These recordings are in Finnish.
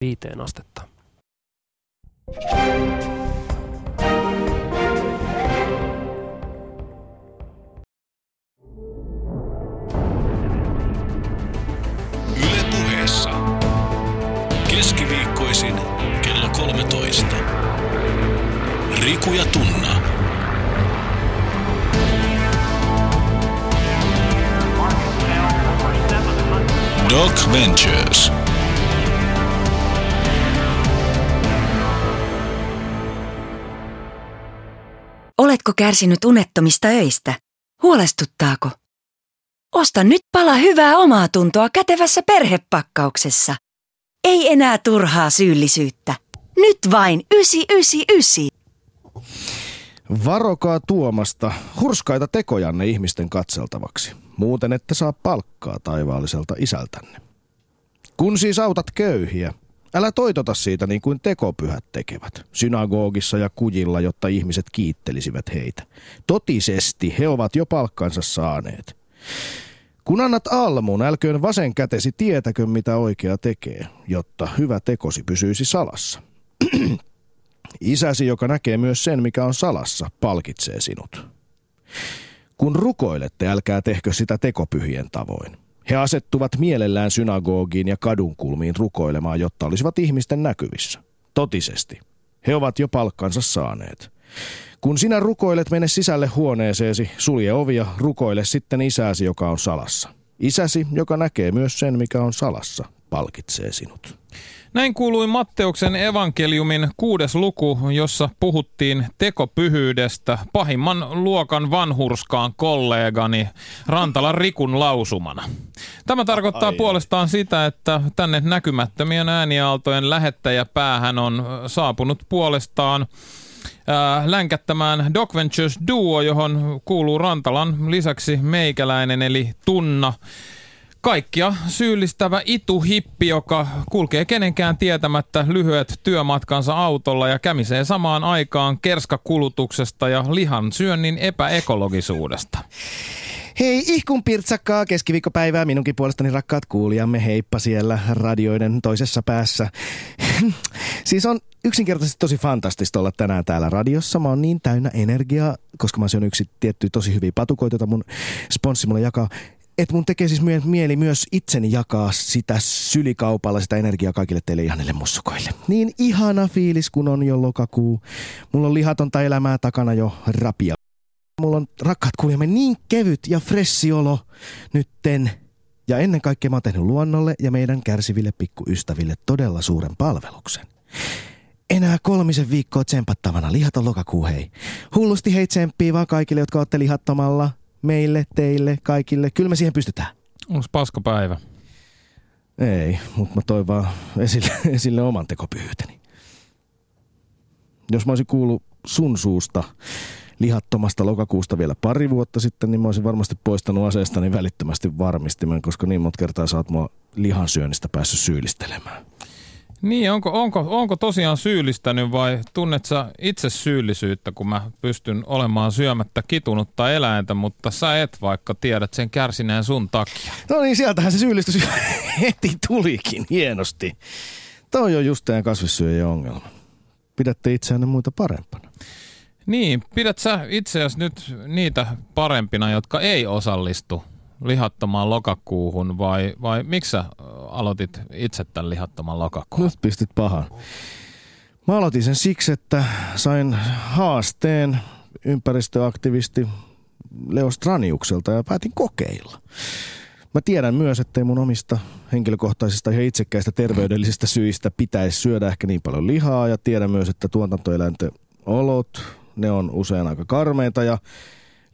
viiteen astetta. Yle puheessa. Keskiviikkoisin kello 13. Riku ja Tunna. Doc Ventures. Oletko kärsinyt unettomista öistä? Huolestuttaako? Osta nyt pala hyvää omaa tuntoa kätevässä perhepakkauksessa. Ei enää turhaa syyllisyyttä. Nyt vain 999. Varokaa tuomasta hurskaita tekojanne ihmisten katseltavaksi. Muuten ette saa palkkaa taivaalliselta isältänne. Kun siis autat köyhiä, älä toitota siitä niin kuin tekopyhät tekevät, synagogissa ja kujilla, jotta ihmiset kiittelisivät heitä. Totisesti he ovat jo palkkansa saaneet. Kun annat almun, älköön vasen kätesi tietäkö, mitä oikea tekee, jotta hyvä tekosi pysyisi salassa. Isäsi, joka näkee myös sen, mikä on salassa, palkitsee sinut. Kun rukoilette, älkää tehkö sitä tekopyhien tavoin. He asettuvat mielellään synagogiin ja kadunkulmiin rukoilemaan, jotta olisivat ihmisten näkyvissä. Totisesti. He ovat jo palkkansa saaneet. Kun sinä rukoilet, mene sisälle huoneeseesi, sulje ovi ja rukoile sitten isäsi, joka on salassa. Isäsi, joka näkee myös sen, mikä on salassa, palkitsee sinut. Näin kuului Matteuksen evankeliumin kuudes luku, jossa puhuttiin tekopyhyydestä pahimman luokan vanhurskaan kollegani Rantalan Rikun lausumana. Tämä tarkoittaa Ai. puolestaan sitä, että tänne näkymättömien ääniaaltojen lähettäjäpäähän on saapunut puolestaan äh, länkättämään Doc Ventures Duo, johon kuuluu Rantalan lisäksi meikäläinen eli Tunna kaikkia syyllistävä ituhippi, joka kulkee kenenkään tietämättä lyhyet työmatkansa autolla ja kämisee samaan aikaan kerskakulutuksesta ja lihan syönnin epäekologisuudesta. Hei, ihkun pirtsakkaa keskiviikkopäivää minunkin puolestani rakkaat kuulijamme. Heippa siellä radioiden toisessa päässä. siis on yksinkertaisesti tosi fantastista olla tänään täällä radiossa. Mä oon niin täynnä energiaa, koska mä oon yksi tietty tosi hyviä patukoita, jota mun sponssi mulle jakaa että mun tekee siis mieli myös itseni jakaa sitä sylikaupalla, sitä energiaa kaikille teille ihanille mussukoille. Niin ihana fiilis, kun on jo lokakuu. Mulla on lihatonta elämää takana jo rapia. Mulla on rakkaat kuulijamme niin kevyt ja fressi olo nytten. Ja ennen kaikkea mä oon tehnyt luonnolle ja meidän kärsiville pikkuystäville todella suuren palveluksen. Enää kolmisen viikkoa tsempattavana lihaton lokakuu hei. Hullusti hei tsemppii vaan kaikille, jotka olette lihattomalla meille, teille, kaikille. Kyllä me siihen pystytään. Onko paska päivä? Ei, mutta mä toin vaan esille, esille oman tekopyyteni. Jos mä olisin kuullut sun suusta lihattomasta lokakuusta vielä pari vuotta sitten, niin mä olisin varmasti poistanut aseestani välittömästi varmistimen, koska niin monta kertaa sä oot mua lihansyönnistä päässyt syyllistelemään. Niin, onko, onko, onko tosiaan syyllistänyt vai tunnet sä itse syyllisyyttä, kun mä pystyn olemaan syömättä kitunutta eläintä, mutta sä et vaikka tiedät sen kärsineen sun takia? No niin, sieltähän se syyllistys heti tulikin hienosti. Toi on just teidän kasvissyöjien ongelma. Pidätte itseänne muita parempana. Niin, pidät sä itseäsi nyt niitä parempina, jotka ei osallistu lihattomaan lokakuuhun vai, vai miksi sä aloitit itse tämän lihattoman lokakuun? Nyt pistit pahan. Mä aloitin sen siksi, että sain haasteen ympäristöaktivisti Leo Straniukselta ja päätin kokeilla. Mä tiedän myös, ettei mun omista henkilökohtaisista ja itsekkäistä terveydellisistä syistä pitäisi syödä ehkä niin paljon lihaa ja tiedän myös, että tuotantoeläinten olot, ne on usein aika karmeita ja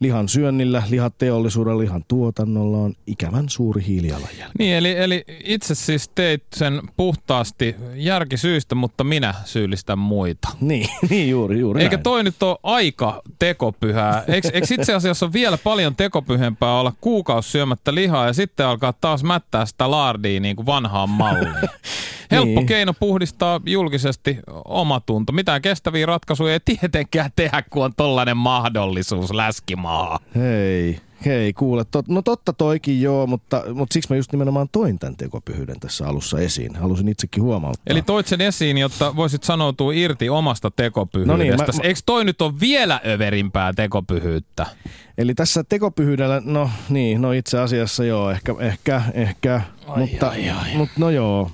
lihan syönnillä, lihateollisuudella, lihan tuotannolla on ikävän suuri hiilijalanjälki. Niin, eli, eli itse siis teit sen puhtaasti järkisyistä, mutta minä syyllistän muita. Niin, niin juuri, juuri Eikä näin. toi nyt ole aika tekopyhää. Eikö, eikö itse asiassa ole vielä paljon tekopyhempää olla kuukausi syömättä lihaa ja sitten alkaa taas mättää sitä laardia niin kuin vanhaan malliin? Helppo Niin. keino puhdistaa julkisesti omatunto. Mitään kestäviä ratkaisuja ei tietenkään tehdä, kun on tollainen mahdollisuus läskimaa. Hei, hei, kuule. Tot, no totta toikin joo, mutta, mutta siksi mä just nimenomaan toin tämän tekopyhyyden tässä alussa esiin. Halusin itsekin huomauttaa. Eli toit sen esiin, jotta voisit sanoutua irti omasta tekopyhyydestä. No niin, mä- mä- Eikö toi nyt ole vielä överimpää tekopyhyyttä? Eli tässä tekopyhyydellä, no niin, no itse asiassa joo, ehkä, ehkä, ehkä, Ai, mutta, ai, ai. mutta no joo.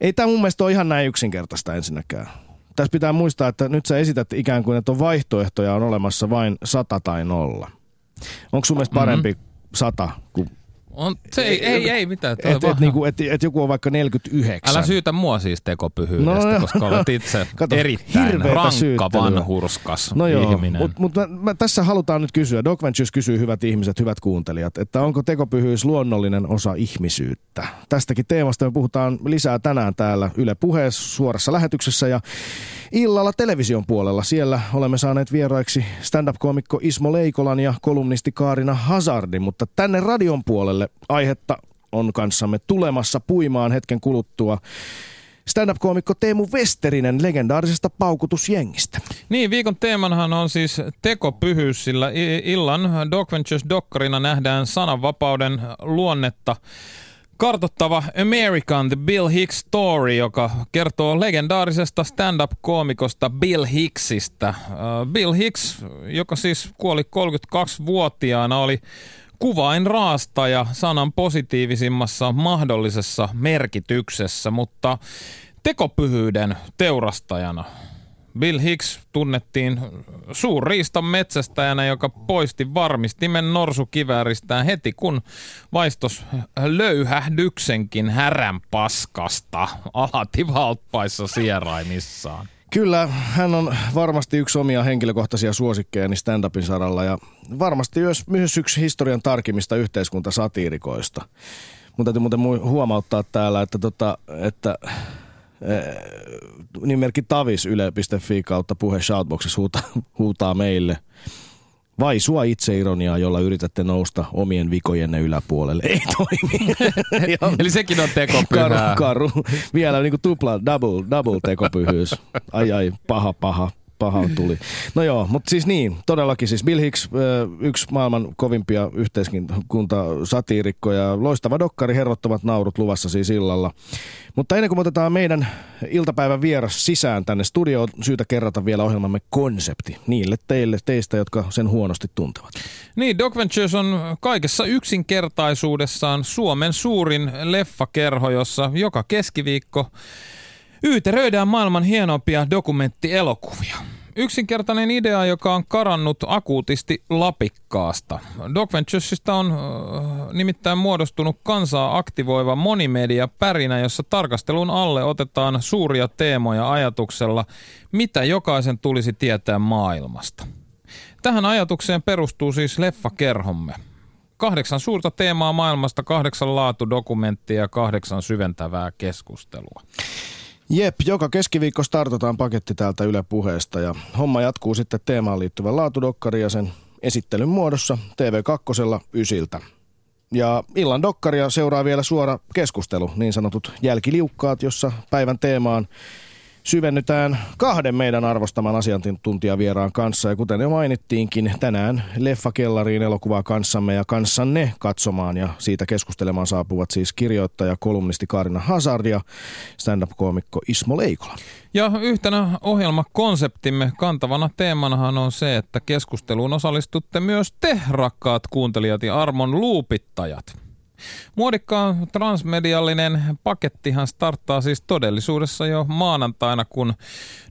Ei tämä mun mielestä ole ihan näin yksinkertaista ensinnäkään. Tässä pitää muistaa, että nyt sä esität ikään kuin, että on vaihtoehtoja on olemassa vain sata tai nolla. Onko sun mielestä parempi Mhm. sata kuin On, se ei, ei, ei mitään. toi et, et, niinku, et, et joku on vaikka 49. Älä syytä mua siis tekopyhyydestä, No, koska olet itse Kato, erittäin rankka syyttelyä. vanhurskas No joo, ihminen. mutta mut mä, mä, tässä halutaan nyt kysyä, Doc Ventures kysyy hyvät ihmiset, hyvät kuuntelijat, että onko tekopyhyys luonnollinen osa ihmisyyttä? Tästäkin teemasta me puhutaan lisää tänään täällä Yle Puheessa suorassa lähetyksessä ja illalla television puolella. Siellä olemme saaneet vieraiksi stand-up-koomikko Ismo Leikolan ja kolumnisti Kaarina Hazardin, mutta tänne radion puolelle aihetta on kanssamme tulemassa puimaan hetken kuluttua stand-up-koomikko Teemu Westerinen legendaarisesta paukutusjengistä. Niin, viikon teemanahan on siis tekopyhyys, sillä illan Doc Ventures Dokkarina nähdään sananvapauden luonnetta kartottava American The Bill Hicks Story, joka kertoo legendaarisesta stand-up-koomikosta Bill Hicksistä. Äh, Bill Hicks, joka siis kuoli 32-vuotiaana, oli kuvainraastaja sanan positiivisimmassa mahdollisessa merkityksessä, mutta tekopyhyyden teurastajana. Bill Hicks tunnettiin suurriistan metsästäjänä, joka poisti varmistimen norsukivääristään heti, kun vaistos löyhähdyksenkin härän paskasta alati valppaissa sieraimissaan. Kyllä, hän on varmasti yksi omia henkilökohtaisia suosikkejani stand-upin saralla ja varmasti myös, myös yksi historian tarkimmista yhteiskuntasatiirikoista. Mun täytyy muuten mu- huomauttaa täällä, että, tota, että eh, nimimerkki Tavis yle.fi kautta puhe shoutboxissa huutaa, huutaa meille. Vai sua itseironiaa, jolla yritätte nousta omien vikojenne yläpuolelle. Ei toimi. Eli sekin on karu, tekopyhää. karu. Vielä niin kuin tupla, double, double tekopyhyys. Ai ai, paha, paha, paha tuli. No joo, mutta siis niin, todellakin siis Bill Hicks, yksi maailman kovimpia yhteiskuntasatiirikkoja, loistava dokkari, hervottomat naurut luvassa siis illalla. Mutta ennen kuin otetaan meidän iltapäivän vieras sisään tänne studioon, syytä kerrata vielä ohjelmamme konsepti niille teille, teistä, jotka sen huonosti tuntevat. Niin, Doc Ventures on kaikessa yksinkertaisuudessaan Suomen suurin leffakerho, jossa joka keskiviikko yyteröidään maailman hienompia dokumenttielokuvia. Yksinkertainen idea, joka on karannut akuutisti lapikkaasta. Doc Venturesista on äh, nimittäin muodostunut kansaa aktivoiva monimedia pärinä, jossa tarkastelun alle otetaan suuria teemoja ajatuksella, mitä jokaisen tulisi tietää maailmasta. Tähän ajatukseen perustuu siis leffakerhomme. Kahdeksan suurta teemaa maailmasta, kahdeksan laatudokumenttia ja kahdeksan syventävää keskustelua. Jep, joka keskiviikko startataan paketti täältä Yle Puheesta ja homma jatkuu sitten teemaan liittyvän laatudokkari ja sen esittelyn muodossa TV2 ysiltä. Ja illan dokkaria seuraa vielä suora keskustelu, niin sanotut jälkiliukkaat, jossa päivän teemaan syvennytään kahden meidän arvostaman asiantuntijavieraan kanssa. Ja kuten jo mainittiinkin, tänään Leffakellariin elokuvaa kanssamme ja kanssanne katsomaan ja siitä keskustelemaan saapuvat siis kirjoittaja, kolumnisti Kaarina Hazard ja stand-up-koomikko Ismo Leikola. Ja yhtenä ohjelmakonseptimme kantavana teemanahan on se, että keskusteluun osallistutte myös te, rakkaat kuuntelijat ja armon luupittajat. Muodikkaan transmediallinen pakettihan starttaa siis todellisuudessa jo maanantaina, kun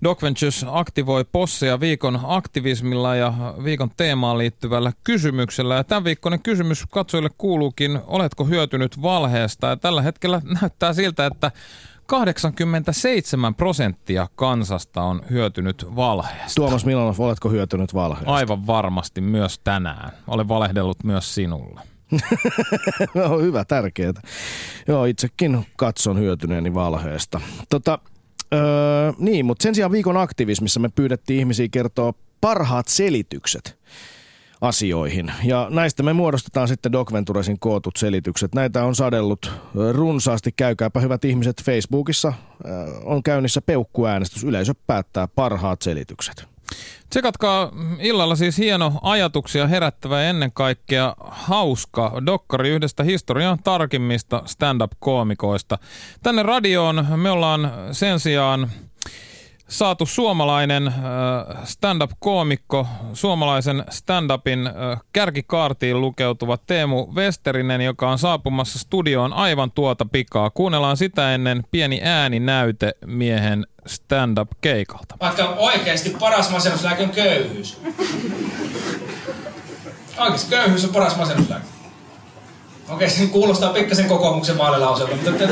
Doc Ventures aktivoi posseja viikon aktivismilla ja viikon teemaan liittyvällä kysymyksellä. Ja tämän viikkoinen kysymys katsojille kuuluukin, oletko hyötynyt valheesta? Ja tällä hetkellä näyttää siltä, että 87 prosenttia kansasta on hyötynyt valheesta. Tuomas Milanov, oletko hyötynyt valheesta? Aivan varmasti myös tänään. Olen valehdellut myös sinulle. no, hyvä, tärkeää. Joo, itsekin katson hyötyneeni valheesta. Tota, öö, niin, mutta sen sijaan viikon aktivismissa me pyydettiin ihmisiä kertoa parhaat selitykset asioihin. Ja näistä me muodostetaan sitten Doc Venturesin kootut selitykset. Näitä on sadellut runsaasti. Käykääpä hyvät ihmiset Facebookissa. On käynnissä peukkuäänestys. Yleisö päättää parhaat selitykset. Tsekatkaa illalla siis hieno ajatuksia herättävä ja ennen kaikkea hauska dokkari yhdestä historian tarkimmista stand-up-koomikoista. Tänne radioon me ollaan sen sijaan saatu suomalainen äh, stand-up-koomikko, suomalaisen stand-upin äh, kärkikaartiin lukeutuva Teemu Westerinen, joka on saapumassa studioon aivan tuota pikaa. Kuunnellaan sitä ennen pieni ääninäyte miehen stand-up-keikalta. Vaikka oikeasti paras masennuslääke on köyhyys. Oikeasti köyhyys on paras masennuslääke. Okei, se kuulostaa pikkasen kokoomuksen vaalilauselta, mutta... Te...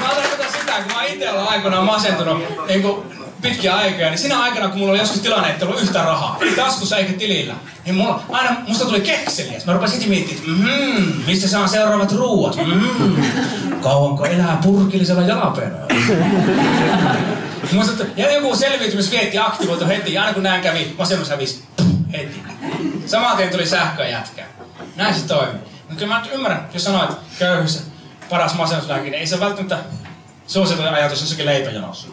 mä tarkoitan sitä, kun mä itse olen aikoinaan masentunut niin kuin pitkiä aikoja, niin siinä aikana, kun mulla oli joskus tilanne, että ollut yhtä rahaa, ei taskussa eikä tilillä, niin mulla, aina musta tuli kekseliä. Mä rupesin heti miettimään, että mm, mistä saan seuraavat ruuat? Mm, kauanko elää purkillisella jalapeenolla? Musta, ja joku selviytymisvietti aktivoitu heti, ja aina kun näin kävi, masennus hävisi heti. Samaan tien tuli sähköä jätkää. Näin se toimii. Mutta kyllä mä nyt ymmärrän, jos sanoit, että köyhyys paras masennuslääke, niin ei se välttämättä suosittu ajatus jossakin leipäjonossa.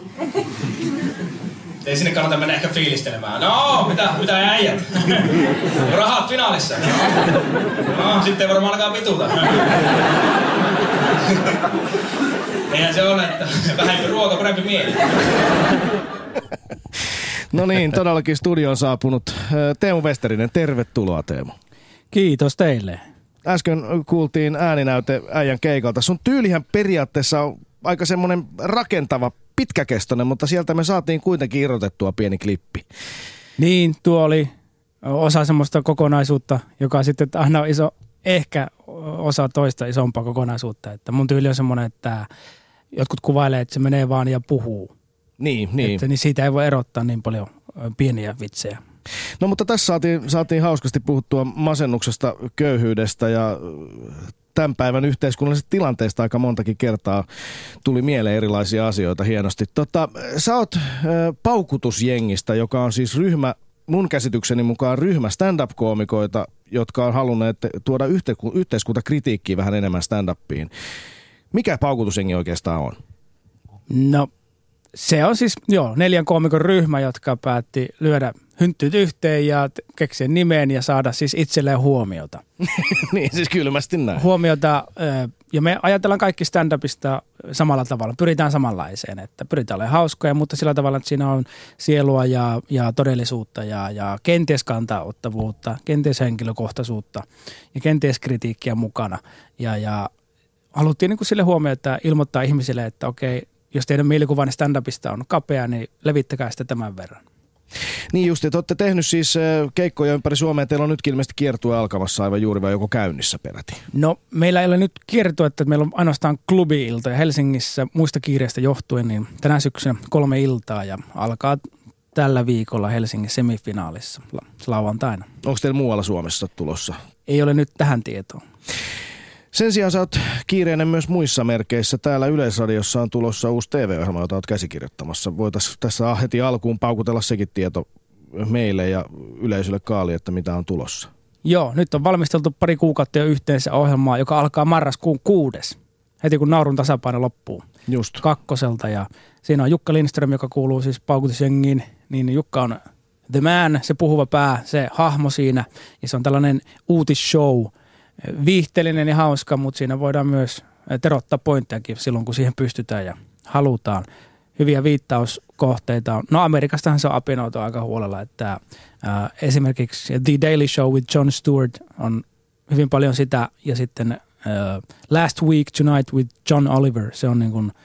Ei sinne kannata mennä ehkä fiilistelemään. No, mitä, mitä äijät? Rahat finaalissa. No, sitten ei varmaan alkaa pituta. Eihän se ole, että vähempi ruoka, parempi mieli. No niin, todellakin studioon saapunut Teemu Westerinen. Tervetuloa Teemu. Kiitos teille. Äsken kuultiin ääninäyte äijän keikalta. Sun tyylihän periaatteessa on aika semmoinen rakentava, pitkäkestoinen, mutta sieltä me saatiin kuitenkin irrotettua pieni klippi. Niin, tuo oli osa semmoista kokonaisuutta, joka sitten aina on iso, ehkä osa toista isompaa kokonaisuutta. Että mun tyyli on semmoinen, että jotkut kuvailee, että se menee vaan ja puhuu. Niin, niin. Että, niin siitä ei voi erottaa niin paljon pieniä vitsejä. No mutta tässä saatiin, saatiin hauskasti puhuttua masennuksesta, köyhyydestä ja tämän päivän yhteiskunnallisesta tilanteesta aika montakin kertaa tuli mieleen erilaisia asioita hienosti. Tota, sä oot äh, paukutusjengistä, joka on siis ryhmä, mun käsitykseni mukaan ryhmä stand-up-koomikoita, jotka on halunneet tuoda yhteiskuntakritiikkiä vähän enemmän stand-upiin. Mikä paukutusjengi oikeastaan on? No se on siis, joo, neljän koomikon ryhmä, jotka päätti lyödä hynttyt yhteen ja keksiä nimeen ja saada siis itselleen huomiota. niin, siis kylmästi näin. Huomiota, ja me ajatellaan kaikki stand-upista samalla tavalla. Pyritään samanlaiseen, että pyritään olemaan hauskoja, mutta sillä tavalla, että siinä on sielua ja, ja todellisuutta ja, ja kenties kantaottavuutta, kenties henkilökohtaisuutta ja kenties kritiikkiä mukana. Ja, ja haluttiin niin kuin sille huomiota ilmoittaa ihmisille, että okei, jos teidän mielikuvanne stand-upista on kapea, niin levittäkää sitä tämän verran. Niin just, että olette tehnyt siis keikkoja ympäri Suomea. Teillä on nytkin ilmeisesti kiertue alkamassa aivan juuri vai joko käynnissä peräti? No meillä ei ole nyt kiertue, että meillä on ainoastaan klubi-ilta ja Helsingissä muista kiireistä johtuen, niin tänä syksynä kolme iltaa ja alkaa tällä viikolla Helsingin semifinaalissa lauantaina. Onko teillä muualla Suomessa tulossa? Ei ole nyt tähän tietoon. Sen sijaan sä oot kiireinen myös muissa merkeissä. Täällä Yleisradiossa on tulossa uusi TV-ohjelma, jota oot käsikirjoittamassa. Voitaisiin tässä heti alkuun paukutella sekin tieto meille ja yleisölle kaali, että mitä on tulossa. Joo, nyt on valmisteltu pari kuukautta jo yhteensä ohjelmaa, joka alkaa marraskuun kuudes. Heti kun naurun tasapaino loppuu. Just. Kakkoselta ja siinä on Jukka Lindström, joka kuuluu siis paukutusjengiin. Niin Jukka on the man, se puhuva pää, se hahmo siinä. Ja se on tällainen uutisshow – viihteellinen ja hauska, mutta siinä voidaan myös terottaa pointtejakin silloin, kun siihen pystytään ja halutaan. Hyviä viittauskohteita on. No Amerikastahan se on apinoitu aika huolella, että äh, esimerkiksi The Daily Show with Jon Stewart on hyvin paljon sitä ja sitten äh, Last Week Tonight with John Oliver, se on niin kuin –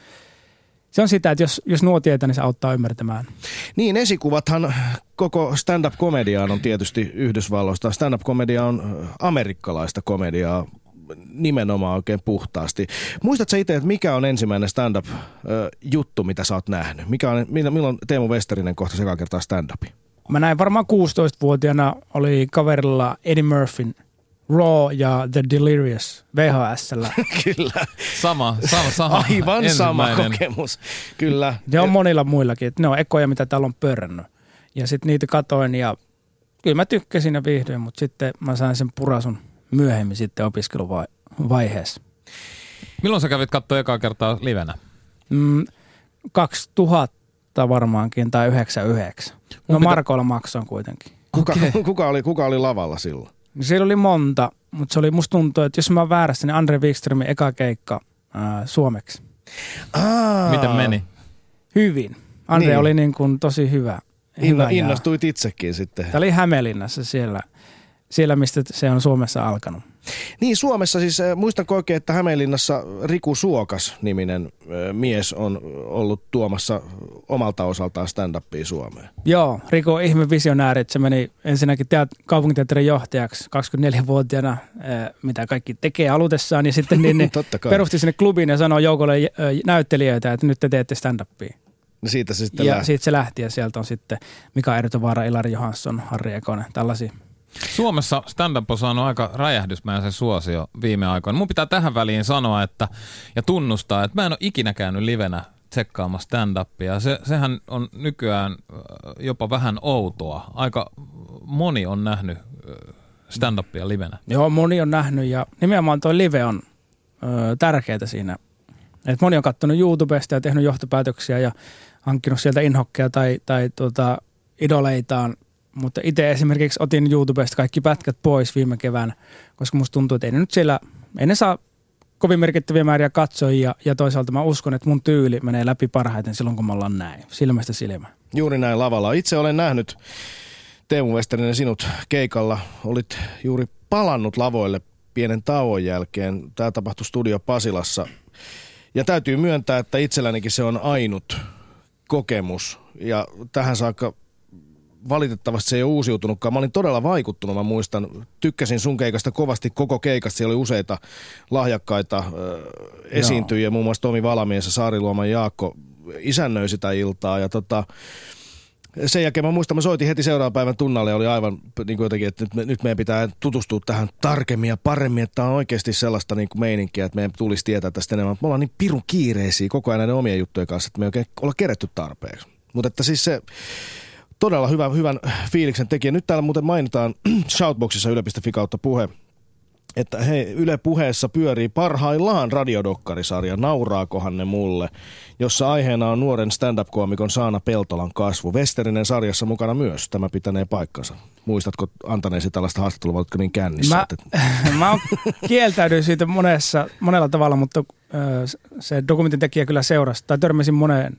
se on sitä, että jos, jos nuo tietää, niin se auttaa ymmärtämään. Niin, esikuvathan koko stand-up-komediaan on tietysti Yhdysvalloista. Stand-up-komedia on amerikkalaista komediaa nimenomaan oikein puhtaasti. Muistatko itse, että mikä on ensimmäinen stand-up-juttu, mitä sä oot nähnyt? Mikä on, milloin Teemu Westerinen kohta sekä kertaa stand-upi? Mä näin varmaan 16-vuotiaana, oli kaverilla Eddie Murphyn Raw ja The Delirious VHSllä. Kyllä. Sama, sama, sama. Aivan sama kokemus. Kyllä. Ne on monilla muillakin, ne on ekoja, mitä täällä on pörrännyt. Ja sitten niitä katoin ja kyllä mä tykkäsin ja viihdyin, mutta sitten mä sain sen purasun myöhemmin sitten opiskeluvaiheessa. Milloin sä kävit katsoa ekaa kertaa livenä? Mm, 2000 varmaankin tai 99. No pitä- Markoilla maksoin kuitenkin. Kuka, kuka, oli, kuka oli lavalla silloin? Siellä oli monta, mutta se oli musta tuntuu, että jos mä oon väärässä, niin Andre Wikströmin eka keikka ää, suomeksi. Aa, Miten meni? Hyvin. Andre Niin. niin. oli niin kuin tosi hyvä. Inno, hyvä ja- innostuit itsekin sitten. Tämä oli Hämeenlinnassa siellä, siellä, mistä se on Suomessa alkanut. Niin Suomessa siis, äh, muistanko oikein, että Hämeenlinnassa Riku Suokas-niminen äh, mies on ollut tuomassa omalta osaltaan stand-upia Suomeen. Joo, Riko on ihme visionääri, että se meni ensinnäkin teat- kaupunkiteatterin johtajaksi 24-vuotiaana, ää, mitä kaikki tekee alutessaan, ja sitten niin, niin perusti sinne klubin ja sanoi joukolle näyttelijöitä, että nyt te teette stand-upia. No siitä se sitten Ja lähti. siitä se lähti, ja sieltä on sitten Mika Ertovaara, Ilari Johansson, Harri Ekonen, tällaisia. Suomessa stand-up on saanut aika räjähdysmäisen suosio viime aikoina. Mun pitää tähän väliin sanoa että, ja tunnustaa, että mä en ole ikinä käynyt livenä tsekkaamassa stand-upia. Se, sehän on nykyään äh, jopa vähän outoa. Aika moni on nähnyt äh, stand-upia livenä. Joo, moni on nähnyt, ja nimenomaan toi live on ö, tärkeää siinä. Et moni on katsonut YouTubesta ja tehnyt johtopäätöksiä ja hankkinut sieltä inhokkeja tai, tai tuota, idoleitaan. Mutta itse esimerkiksi otin YouTubesta kaikki pätkät pois viime keväänä, koska musta tuntuu, että ei ne nyt siellä, ei ne saa kovin merkittäviä määriä katsojia ja toisaalta mä uskon, että mun tyyli menee läpi parhaiten silloin, kun me ollaan näin, silmästä silmään. Juuri näin lavalla. Itse olen nähnyt Teemu Westerinen sinut keikalla. Olit juuri palannut lavoille pienen tauon jälkeen. Tämä tapahtui Studio Pasilassa. Ja täytyy myöntää, että itsellänikin se on ainut kokemus. Ja tähän saakka valitettavasti se ei ole uusiutunutkaan. Mä olin todella vaikuttunut, mä muistan. Tykkäsin sun keikasta kovasti koko keikasta. Siellä oli useita lahjakkaita ö, esiintyjiä, muun muassa Tomi Valamies ja Saariluoman Jaakko isännöi sitä iltaa. Ja tota, sen jälkeen mä muistan, mä soitin heti seuraavan päivän tunnalle ja oli aivan niin kuin jotenkin, että nyt, me, nyt meidän pitää tutustua tähän tarkemmin ja paremmin, että tämä on oikeasti sellaista niin kuin meininkiä, että meidän tulisi tietää tästä enemmän. Me ollaan niin pirun kiireisiä koko ajan näiden omien juttujen kanssa, että me ei oikein olla kerätty tarpeeksi. Mutta että siis se todella hyvä, hyvän fiiliksen tekijä. Nyt täällä muuten mainitaan Shoutboxissa yle.fi kautta puhe, että hei, Yle puheessa pyörii parhaillaan radiodokkarisarja Nauraakohan ne mulle, jossa aiheena on nuoren stand-up-koomikon Saana Peltolan kasvu. Westerinen sarjassa mukana myös, tämä pitänee paikkansa. Muistatko antaneesi tällaista haastattelua, oletko niin kännissä? Mä, että- mä oon kieltäydyin siitä monessa, monella tavalla, mutta se dokumentin tekijä kyllä seurasi, tai törmäsin moneen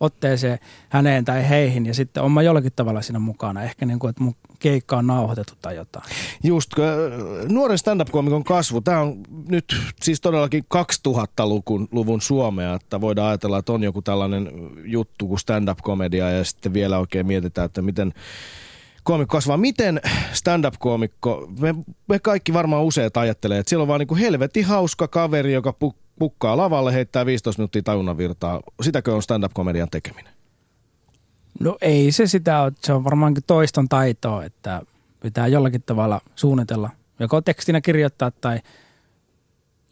otteeseen häneen tai heihin, ja sitten on mä jollakin tavalla siinä mukana. Ehkä niin kuin, että mun keikka on nauhoitettu tai jotain. Just, äh, nuoren stand-up-koomikon kasvu, tämä on nyt siis todellakin 2000-luvun luvun Suomea, että voidaan ajatella, että on joku tällainen juttu kuin stand-up-komedia ja sitten vielä oikein mietitään, että miten koomikko kasvaa. Miten stand-up-koomikko, me, me kaikki varmaan useat ajattelee, että siellä on vaan niin kuin helvetin hauska kaveri, joka pu, pukkaa lavalle, heittää 15 minuuttia tajunnan virtaa. Sitäkö on stand-up-komedian tekeminen? No ei se sitä ole, se on varmaankin toiston taitoa, että pitää jollakin tavalla suunnitella, joko tekstinä kirjoittaa tai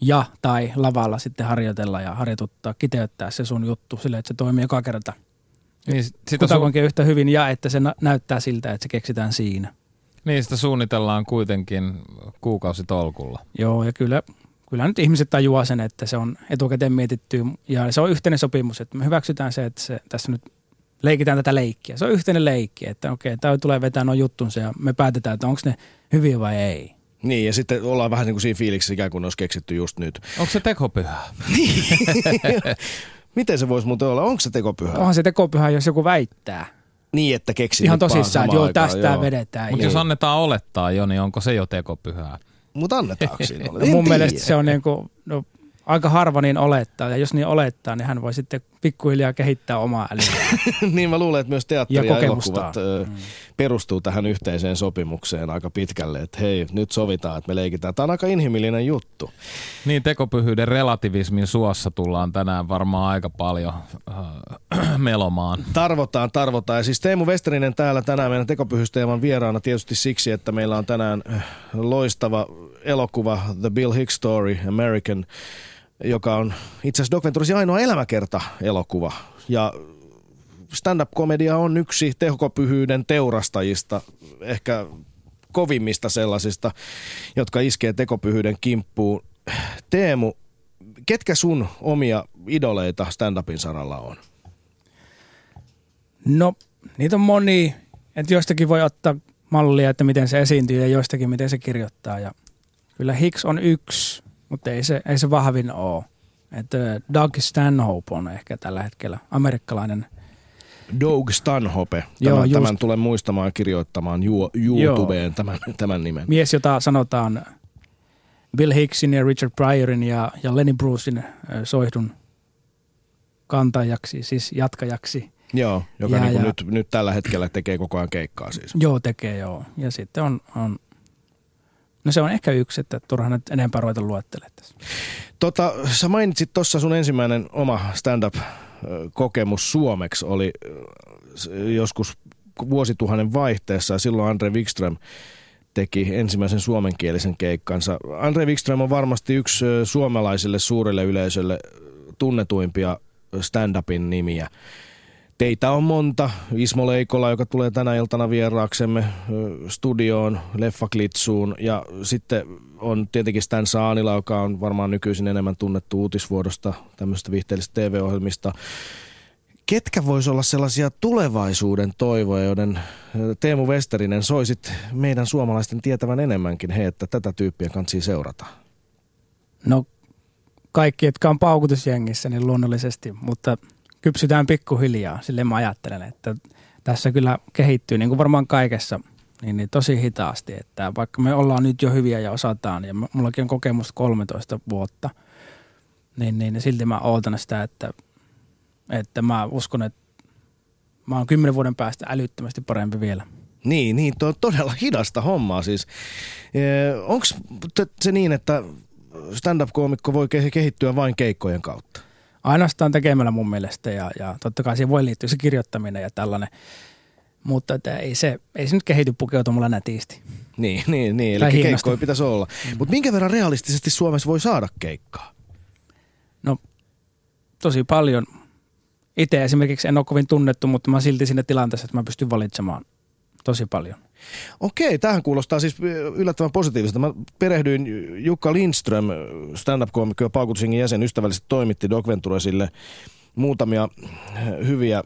ja tai lavalla sitten harjoitella ja harjoituttaa, kiteyttää se sun juttu sille, että se toimii joka kerta. Niin, sitä, su- yhtä hyvin ja että se nä- näyttää siltä, että se keksitään siinä. niin sitä suunnitellaan kuitenkin kuukausitolkulla. Joo, ja kyllä, kyllä nyt ihmiset tajuaa sen, että se on etukäteen mietitty ja se on yhteinen sopimus, että me hyväksytään se, että se, tässä nyt leikitään tätä leikkiä. Se on yhteinen leikki, että okei, tämä tulee vetää noin juttunsa ja me päätetään, että onko ne hyviä vai ei. Niin, ja sitten ollaan vähän niin kuin siinä fiiliksessä ikään kuin olisi keksitty just nyt. Onko se tekopyhää? Miten se voisi muuten olla? Onko se tekopyhä? Onhan se tekopyhä, jos joku väittää. Niin, että keksi Ihan tosissaan, että joo, tästä joo. vedetään. Mutta jos annetaan olettaa jo, niin onko se jo tekopyhää? Mutta annetaanko siinä olla? No mun tiedä. mielestä se on niin kuin, no, aika harva niin olettaa, ja jos niin olettaa, niin hän voi sitten pikkuhiljaa kehittää omaa älyä. niin mä luulen, että myös teatteri Ja ja, elokuvat ö, perustuu tähän yhteiseen sopimukseen aika pitkälle, että hei, nyt sovitaan, että me leikitään. Tämä on aika inhimillinen juttu. Niin, tekopyhyyden relativismin suossa tullaan tänään varmaan aika paljon äh, melomaan. Tarvotaan, tarvotaan. Ja siis Teemu Westerinen täällä tänään meidän tekopyhysteeman vieraana tietysti siksi, että meillä on tänään loistava elokuva The Bill Hicks Story American, joka on itse asiassa Doc Venturesin ainoa elämäkerta elokuva. Ja stand-up-komedia on yksi tehokopyhyyden teurastajista, ehkä kovimmista sellaisista, jotka iskee tekopyhyyden kimppuun. Teemu, ketkä sun omia idoleita stand-upin saralla on? No, niitä on moni. Että joistakin voi ottaa mallia, että miten se esiintyy ja joistakin miten se kirjoittaa. Ja kyllä Hicks on yksi, mutta ei se, ei se vahvin ole. Että Doug Stanhope on ehkä tällä hetkellä amerikkalainen. Doug Stanhope. Tämän, Joo, just. tämän tulen muistamaan kirjoittamaan Ju- YouTubeen tämän, tämän nimen. Mies, jota sanotaan Bill Hicksin ja Richard Pryorin ja, ja Lenny Brucein soihdun kantajaksi, siis jatkajaksi. Joo, joka Ja- niin ja- nyt, nyt tällä hetkellä tekee koko ajan keikkaa siis. Joo, tekee joo. Ja sitten on, on no se on ehkä yksi, että turha nyt enempää ruveta luettelemaan tässä. Tota, sä mainitsit tuossa sun ensimmäinen oma stand-up-kokemus suomeksi oli joskus vuosituhannen vaihteessa ja silloin Andre Wikström teki ensimmäisen suomenkielisen keikkansa. Andre Wikström on varmasti yksi suomalaisille suurelle yleisölle tunnetuimpia stand-upin nimiä. Teitä on monta. Ismo Leikola, joka tulee tänä iltana vieraaksemme studioon, Leffaklitsuun. Ja sitten on tietenkin Stan Saanila, joka on varmaan nykyisin enemmän tunnettu uutisvuodosta, tämmöistä viihteellisistä TV-ohjelmista. Ketkä vois olla sellaisia tulevaisuuden toivoja, joiden Teemu Westerinen soisit meidän suomalaisten tietävän enemmänkin, he, että tätä tyyppiä kansi seurata? No kaikki, jotka on paukutusjengissä, niin luonnollisesti, mutta kypsytään pikkuhiljaa. Silleen mä ajattelen, että tässä kyllä kehittyy, niin kuin varmaan kaikessa, niin, niin tosi hitaasti. Että vaikka me ollaan nyt jo hyviä ja osataan, ja mullakin on kokemusta 13 vuotta, niin, niin silti mä ootan sitä, että, että mä uskon, että mä oon kymmenen vuoden päästä älyttömästi parempi vielä. Niin, niin, tuo on todella hidasta hommaa siis. Onko se niin, että stand-up-koomikko voi ke- kehittyä vain keikkojen kautta? Ainoastaan tekemällä mun mielestä ja, ja totta kai siihen voi liittyä se kirjoittaminen ja tällainen. Mutta että ei, se, ei se nyt kehity pukeutumalla nätisti. Niin, niin, niin. Tai eli hienosta. keikkoja pitäisi olla. Mutta minkä verran realistisesti Suomessa voi saada keikkaa? No tosi paljon. Itse esimerkiksi en ole kovin tunnettu, mutta mä silti siinä tilanteessa, että mä pystyn valitsemaan tosi paljon. Okei, tähän kuulostaa siis yllättävän positiivista. Mä perehdyin Jukka Lindström, stand-up-koomikko ja Paukutusingin jäsen, ystävällisesti toimitti Doc Venturesille muutamia hyviä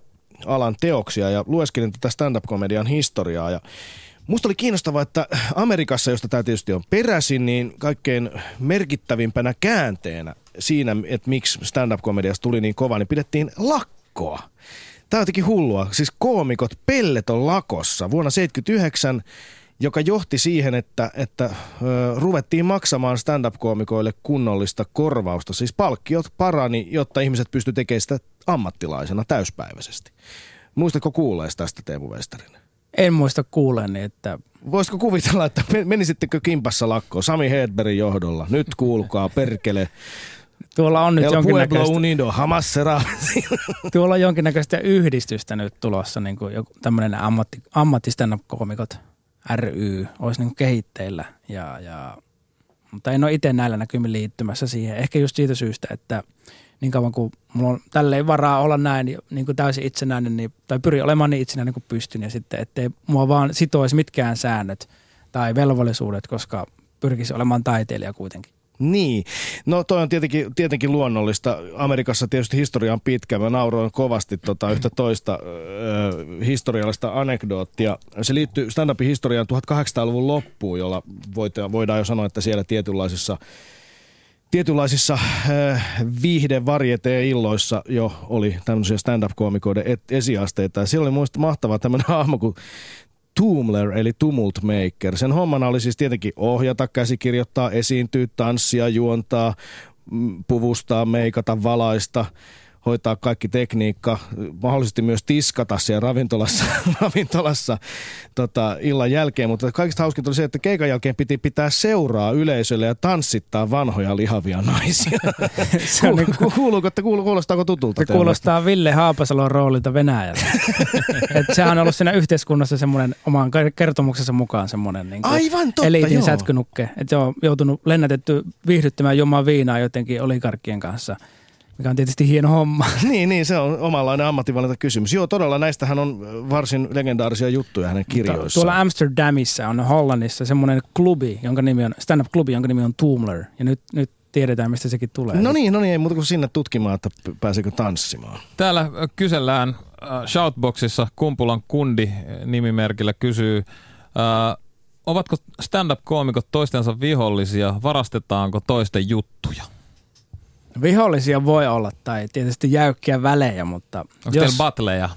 alan teoksia ja lueskelin tätä stand-up-komedian historiaa ja Musta oli kiinnostavaa, että Amerikassa, josta tämä tietysti on peräisin, niin kaikkein merkittävimpänä käänteenä siinä, että miksi stand-up-komediasta tuli niin kova, niin pidettiin lakkoa. Tämä on jotenkin hullua. Siis koomikot pelleton lakossa vuonna 1979, joka johti siihen, että, että ö, ruvettiin maksamaan stand-up-koomikoille kunnollista korvausta. Siis palkkiot parani, jotta ihmiset pystyivät tekemään sitä ammattilaisena täyspäiväisesti. Muistatko kuulleesi tästä Teemu Westerinen? En muista kuuleeni, että Voisiko kuvitella, että men- menisittekö kimpassa lakkoon Sami Hedbergin johdolla? Nyt kuulkaa, perkele. Tuolla on nyt El Pueblo jonkinnäköistä, Unido, Hamas tuolla on jonkinnäköistä yhdistystä nyt tulossa, niin kuin joku tämmöinen ammatti, ammattistand-koomikot ry olisi niin kuin kehitteillä. Ja, ja, mutta en ole itse näillä näkymin liittymässä siihen. Ehkä just siitä syystä, että niin kauan kuin mulla on tälleen varaa olla näin niin kuin täysin itsenäinen, niin, tai pyri olemaan niin itsenäinen kuin pystyn, ja sitten ettei mua vaan sitoisi mitkään säännöt tai velvollisuudet, koska pyrkisi olemaan taiteilija kuitenkin. Niin, no toi on tietenkin, tietenkin luonnollista. Amerikassa tietysti historia on pitkä. Mä nauroin kovasti tota yhtä toista ö, historiallista anekdoottia. Se liittyy stand-upin historiaan 1800-luvun loppuun, jolla voidaan jo sanoa, että siellä tietynlaisissa tietynlaisissa äh, viihde illoissa jo oli tämmöisiä stand-up-koomikoiden esiasteita. Ja siellä oli muista mahtava tämmöinen hahmo kuin Tumler eli Tumult Maker. Sen hommana oli siis tietenkin ohjata, käsikirjoittaa, esiintyä, tanssia, juontaa, mm, puvustaa, meikata, valaista. Hoitaa kaikki tekniikka, mahdollisesti myös tiskata siellä ravintolassa, ravintolassa tota, illan jälkeen, mutta kaikista hauskinta oli se, että keikan jälkeen piti pitää seuraa yleisölle ja tanssittaa vanhoja lihavia naisia. Se on niinku- Kuuluuko, kuuluuko, että kuulu- kuulostaako tutulta? Se kuulostaa Ville Haapasalon roolilta Venäjällä. Et sehän on ollut siinä yhteiskunnassa semmoinen oman kertomuksensa mukaan semmoinen niin Aivan totta, eliitin joo. sätkynukke. Että se on joutunut lennätetty viihdyttämään juomaan viinaa jotenkin olikarkkien kanssa, mikä on tietysti hieno homma. Niin, niin, se on omanlainen ammattivalinta kysymys. Joo, todella näistähän on varsin legendaarisia juttuja hänen kirjoissaan. Tuolla Amsterdamissa on Hollannissa semmoinen klubi, jonka nimi on, stand-up-klubi, jonka nimi on Tumblr. Ja nyt, nyt tiedetään, mistä sekin tulee. No niin, no niin, ei muuta kuin sinne tutkimaan, että pääseekö tanssimaan. Täällä ö, kysellään äh, Shoutboxissa Kumpulan kundi äh, nimimerkillä kysyy, äh, ovatko stand-up-koomikot toistensa vihollisia, varastetaanko toisten juttuja? Vihollisia voi olla tai tietysti jäykkiä välejä, mutta Onko jos... teillä batleja?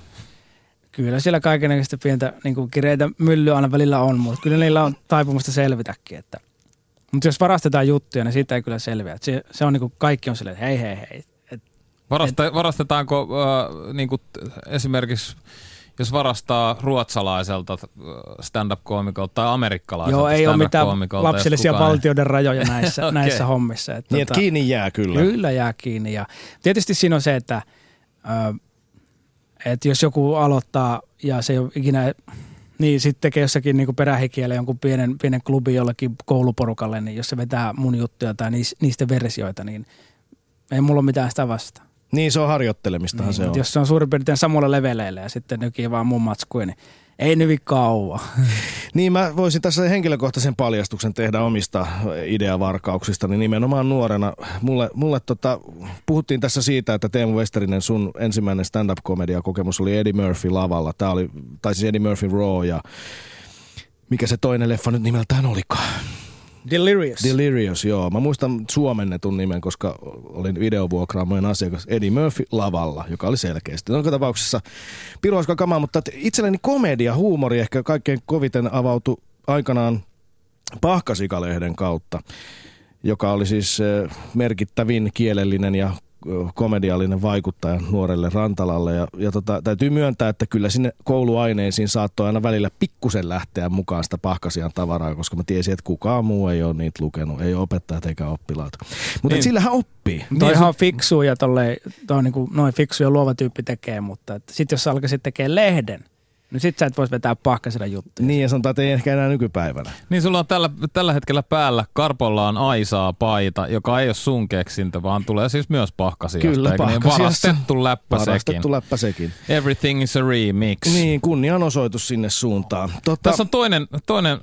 Kyllä siellä kaikenlaista pientä niin kuin kireitä myllyä aina välillä on, mutta kyllä niillä on taipumusta selvitäkin. Että. Mutta jos varastetaan juttuja, niin siitä ei kyllä selviä. Et Se, se on niin kuin kaikki on silleen, että hei hei hei. Et, Varasta, varastetaanko äh, niin kuin esimerkiksi, jos varastaa ruotsalaiselta äh, stand-up-koomikolta tai amerikkalaiselta joo, ei ole mitään lapsellisia kukaan valtioiden rajoja näissä, Okei. näissä hommissa. Et, Niin, että kiinni jää kyllä. Kyllä jää kiinni. Ja tietysti siinä on se, että, ö, että jos joku aloittaa ja se ei ole ikinä, niin sitten tekee jossakin niin perähikielä jonkun pienen, pienen klubin jollekin kouluporukalle, niin jos se vetää mun juttuja tai niis- niistä versioita, niin ei mulla ole mitään sitä vastaan. Niin, se on harjoittelemistahan Niin, se on. jos se on suurin piirtein samoilla leveleillä ja sitten nykii vaan mun matskuja, niin ei nyvi kauan. Niin mä voisin tässä henkilökohtaisen paljastuksen tehdä omista ideavarkauksista, niin nimenomaan nuorena. Mulle, mulle tota, puhuttiin tässä siitä, että Teemu Westerinen sun ensimmäinen stand-up-komedia-kokemus oli Eddie Murphy lavalla. Tää oli, tai siis Eddie Murphy Raw ja mikä se toinen leffa nyt nimeltään olikaan? Delirious. Delirious, joo. Mä muistan suomennetun nimen, koska olin videovuokraamojen asiakas Eddie Murphy lavalla, joka oli selkeästi. Joka tapauksessa piruaska kamaa, mutta itselleni komedia, huumori ehkä kaikkein koviten avautui aikanaan Pahkasikalehden kautta, joka oli siis eh, merkittävin kielellinen ja komediallinen vaikuttaja nuorelle Rantalalle. Ja, ja tota, täytyy myöntää, että kyllä sinne kouluaineisiin saattoi aina välillä pikkusen lähteä mukaan sitä pahkasian tavaraa, koska mä tiesin, että kukaan muu ei ole niitä lukenut, ei opettajat eikä oppilaat. Mutta Niin. sillähän oppii. Toi Niin, ihan fiksu ja tolleen, toi on niinku, noin fiksu ja luova tyyppi tekee, mutta sitten jos alkaisit tekee lehden, niin sit sä et vois vetää pahkasella juttuja. Niin ja sanotaan, että ei ehkä enää nykypäivänä. Niin sulla on tällä, tällä hetkellä päällä Karpolla on Aisaa paita, joka ei ole sun keksintö, vaan tulee siis myös pahkasiasta. Kyllä, eikö niin? Pahkasiasta. Varastettu läppä sekin. Varastettu läppä sekin. Everything is a remix. Niin, kunnianosoitus sinne suuntaan. Tota, Tässä on toinen, toinen äh,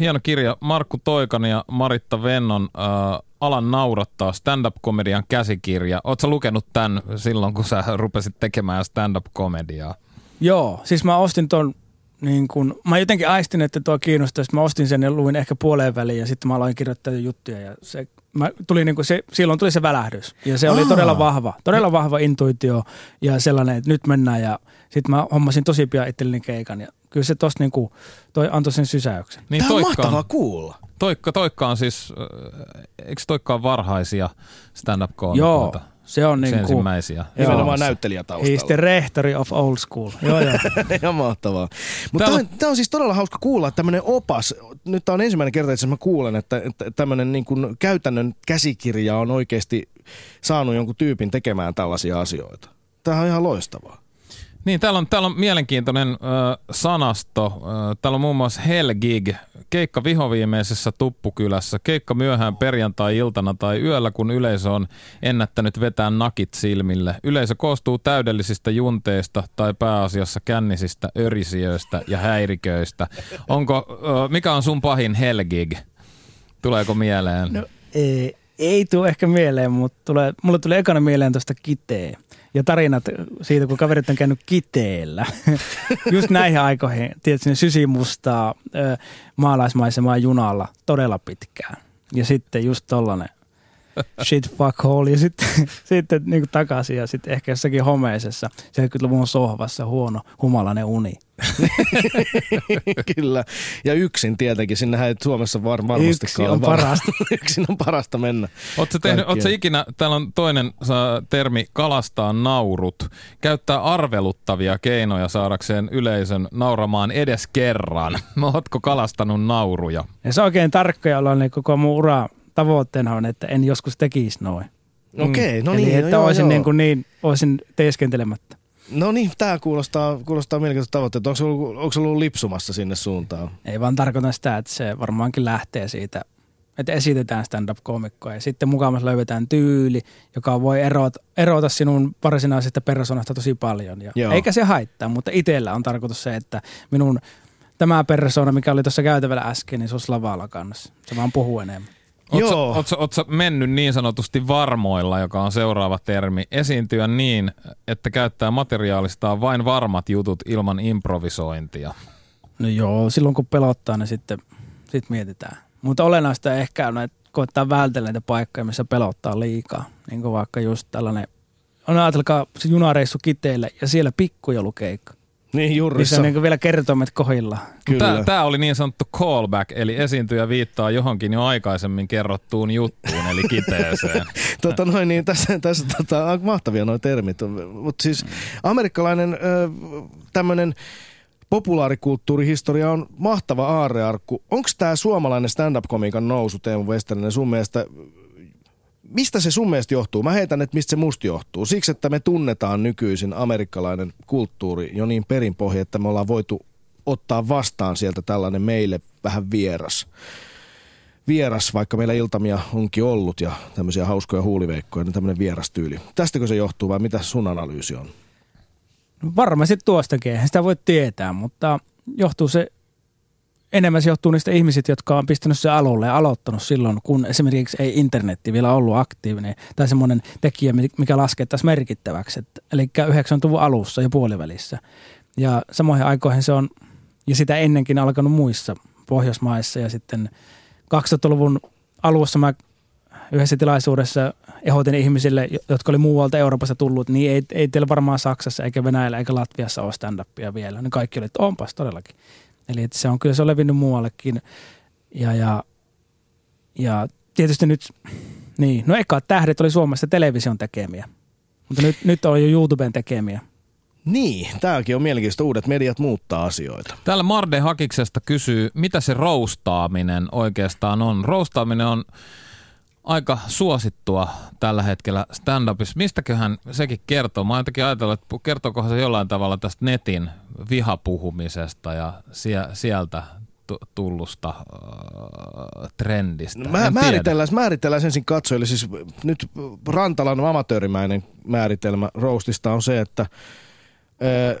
hieno kirja, Markku Toikan ja Maritta Vennon äh, Alan naurattaa stand-up-komedian käsikirja. Oletko lukenut tämän silloin, kun sä rupesit tekemään stand-up-komediaa? Joo, siis mä ostin ton, niin kun, mä jotenkin aistin, että tuo kiinnostaa, sit mä ostin sen ja luin ehkä puoleen väliin ja sitten mä aloin kirjoittaa juttuja ja se, mä tuli niin se, silloin tuli se välähdys ja se oli Aa. todella vahva, todella vahva intuitio ja sellainen, että nyt mennään ja sitten mä hommasin tosi pian itselleni keikan ja kyllä se tosta niin kuin, toi antoi sen sysäyksen. Niin Tämä on Toikka mahtavaa kuulla. Toikka, Toikka on siis, äh, eikö Toikka ole varhaisia stand up Joo, koomikoita se on niin kuin, ensimmäisiä. Nimenomaan He's the näyttelijätaustalla. rehtori of old school. Joo, joo. Ihan mahtavaa. Mutta tämä on, tää on siis todella hauska kuulla, että tämmöinen opas, nyt tämä on ensimmäinen kerta, että mä kuulen, että, että tämmöinen niin kuin käytännön käsikirja on oikeasti saanut jonkun tyypin tekemään tällaisia asioita. Tämä on ihan loistavaa. Niin, täällä on, täällä on mielenkiintoinen ö, sanasto. Ö, täällä on muun muassa Helgig, keikka vihoviimeisessä Tuppukylässä, keikka myöhään perjantai-iltana tai yöllä, kun yleisö on ennättänyt vetää nakit silmille. Yleisö koostuu täydellisistä junteista tai pääasiassa kännisistä örisiöistä ja häiriköistä. Onko, ö, mikä on sun pahin Helgig? Tuleeko mieleen? No, ei, ei tule ehkä mieleen, mutta tulee, mulle tulee ekana mieleen tuosta kiteen. Ja tarinat siitä, kun kaverit on käynyt kiteellä. Just näihin aikoihin, tiedätkö, ne sysimustaa maalaismaisemaa junalla todella pitkään. Ja sitten just tollanen shit fuck hole ja sitten, sitten niin takaisin ja sitten ehkä jossakin homeisessa 70-luvun sohvassa huono humalainen uni. Kyllä. Ja yksin tietenkin. Sinnehän ei Suomessa var, varmasti Yksi on parasta. yksin on parasta mennä. Oletko tehnyt, ootko ikinä, täällä on toinen termi, kalastaa naurut, käyttää arveluttavia keinoja saadakseen yleisön nauramaan edes kerran. Ootko kalastanut nauruja? Ja se on oikein tarkka ja ollaan niin koko mun ura tavoitteena on, että en joskus tekisi noin. Okei, no Eli niin. että no joo, olisin, joo. Niin, kuin niin, olisin teeskentelemättä. No niin, tämä kuulostaa, kuulostaa mielenkiintoista tavoitteelta. Onko se ollut, onko se ollut lipsumassa sinne suuntaan? Ei vaan tarkoita sitä, että se varmaankin lähtee siitä, että esitetään stand-up-komikkoa ja sitten mukavasti löydetään tyyli, joka voi erota, erota sinun varsinaisesta persoonasta tosi paljon. Ja Joo. eikä se haittaa, mutta itsellä on tarkoitus se, että minun tämä persoona, mikä oli tuossa käytävällä äsken, niin se olisi lavalla kannassa. Se vaan puhuu enemmän. Ootko, Joo. ootko, ootko mennyt niin sanotusti varmoilla, joka on seuraava termi, esiintyä niin, että käyttää materiaalistaan vain varmat jutut ilman improvisointia? No joo, silloin kun pelottaa, niin sitten sit mietitään. Mutta olennaista ehkä on, että koittaa vältellä niitä paikkoja, missä pelottaa liikaa. Niin kuin vaikka just tällainen, on ajatelkaa se junareissu Kiteelle ja siellä pikkujoulukeikka. Niin, Missä Jurrissa. on niin vielä kertomet kohilla. Kyllä. Tämä oli niin sanottu callback, eli esiintyjä viittaa johonkin jo aikaisemmin kerrottuun juttuun, eli kiteeseen. Tota noin, niin tässä, tässä tota, on mahtavia nuo termit. Mutta siis amerikkalainen tämmöinen populaarikulttuurihistoria on mahtava aarrearkku. Onko tämä suomalainen stand-up-komiikan nousu, Teemu Westerinen, sun mielestä, mistä se sun mielestä johtuu? Mä heitän, että mistä se musta johtuu. Siksi, että me tunnetaan nykyisin amerikkalainen kulttuuri jo niin perinpohja, että me ollaan voitu ottaa vastaan sieltä tällainen meille vähän vieras vieras, vaikka meillä iltamia onkin ollut ja tämmöisiä hauskoja huuliveikkoja, niin tämmöinen vierastyyli. Tästäkö se johtuu vai mitä sun analyysi on? Varmasti tuostakin, eihän sitä voi tietää, mutta johtuu se, enemmän se johtuu niistä ihmisistä, jotka on pistänyt se alulle ja aloittanut silloin, kun esimerkiksi ei internetti vielä ollut aktiivinen tai semmoinen tekijä, mikä laskettaisiin merkittäväksi. Et, eli 90-luvun alussa ja puolivälissä. Ja samoihin aikoihin se on, ja sitä ennenkin alkanut muissa Pohjoismaissa ja sitten 2000-luvun alussa mä yhdessä tilaisuudessa ehdotin ihmisille, jotka oli muualta Euroopassa tullut, niin ei, ei teillä varmaan Saksassa eikä Venäjällä eikä Latviassa ole stand-upia vielä. Ne kaikki oli, että onpas todellakin. Eli että se on kyllä se on levinnyt muuallekin. Ja, ja, ja tietysti nyt, niin, no eka tähdet oli Suomessa television tekemiä. Mutta nyt, nyt on jo YouTuben tekemiä. Niin, tämäkin on mielenkiintoista. Uudet mediat muuttaa asioita. Täällä Marde Hakiksesta kysyy, mitä se roustaaminen oikeastaan on. Roustaaminen on aika suosittua tällä hetkellä stand-upissa. Mistäköhän sekin kertoo? Mä jotenkin ajatellut, että kertookohan se jollain tavalla tästä netin vihapuhumisesta ja sie- sieltä tu- tullusta äh, trendistä. No, mä, määritellään, määritellään ensin katsojille. Siis nyt Rantalan amatöörimäinen määritelmä roastista on se, että ö,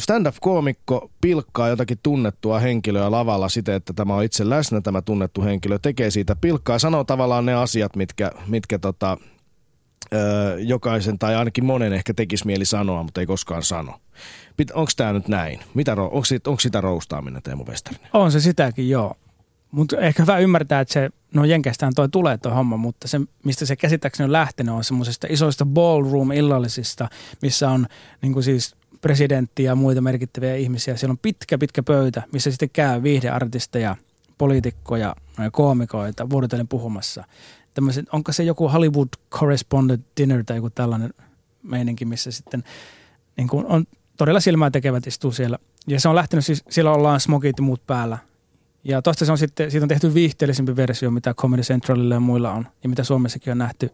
stand-up-koomikko pilkkaa jotakin tunnettua henkilöä lavalla siten, että tämä on itse läsnä tämä tunnettu henkilö, tekee siitä pilkkaa sanoo tavallaan ne asiat, mitkä, mitkä tota, ö, jokaisen tai ainakin monen ehkä tekisi mieli sanoa, mutta ei koskaan sano. Onko tämä nyt näin? Mitä, onko, sit, onko sitä roustaaminen, Teemu Westerinen? On se sitäkin, joo. Mutta ehkä hyvä ymmärtää, että se, no Jenkeistään toi tulee tuo homma, mutta se, mistä se käsittääkseni on lähtenyt, on semmoisista isoista ballroom-illallisista, missä on niin siis presidentti ja muita merkittäviä ihmisiä. Siellä on pitkä, pitkä pöytä, missä sitten käy viihdeartisteja, poliitikkoja, koomikoita vuorotellen puhumassa. Tämmöiset, onko se joku Hollywood Correspondent Dinner tai joku tällainen meininki, missä sitten niin kuin on todella silmää tekevät istuu siellä. Ja se on lähtenyt siis, siellä ollaan smokit ja muut päällä. Ja tosta se on sitten, siitä on tehty viihteellisempi versio, mitä Comedy Centralilla ja muilla on, ja mitä Suomessakin on nähty.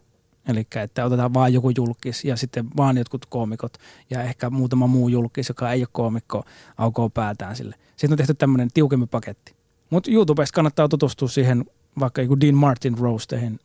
Eli että otetaan vaan joku julkis ja sitten vaan jotkut koomikot ja ehkä muutama muu julkis, joka ei ole koomikko, aukoo päätään sille. Sitten on tehty tämmöinen tiukempi paketti. Mutta YouTubesta kannattaa tutustua siihen vaikka joku Dean Martin roasteihin,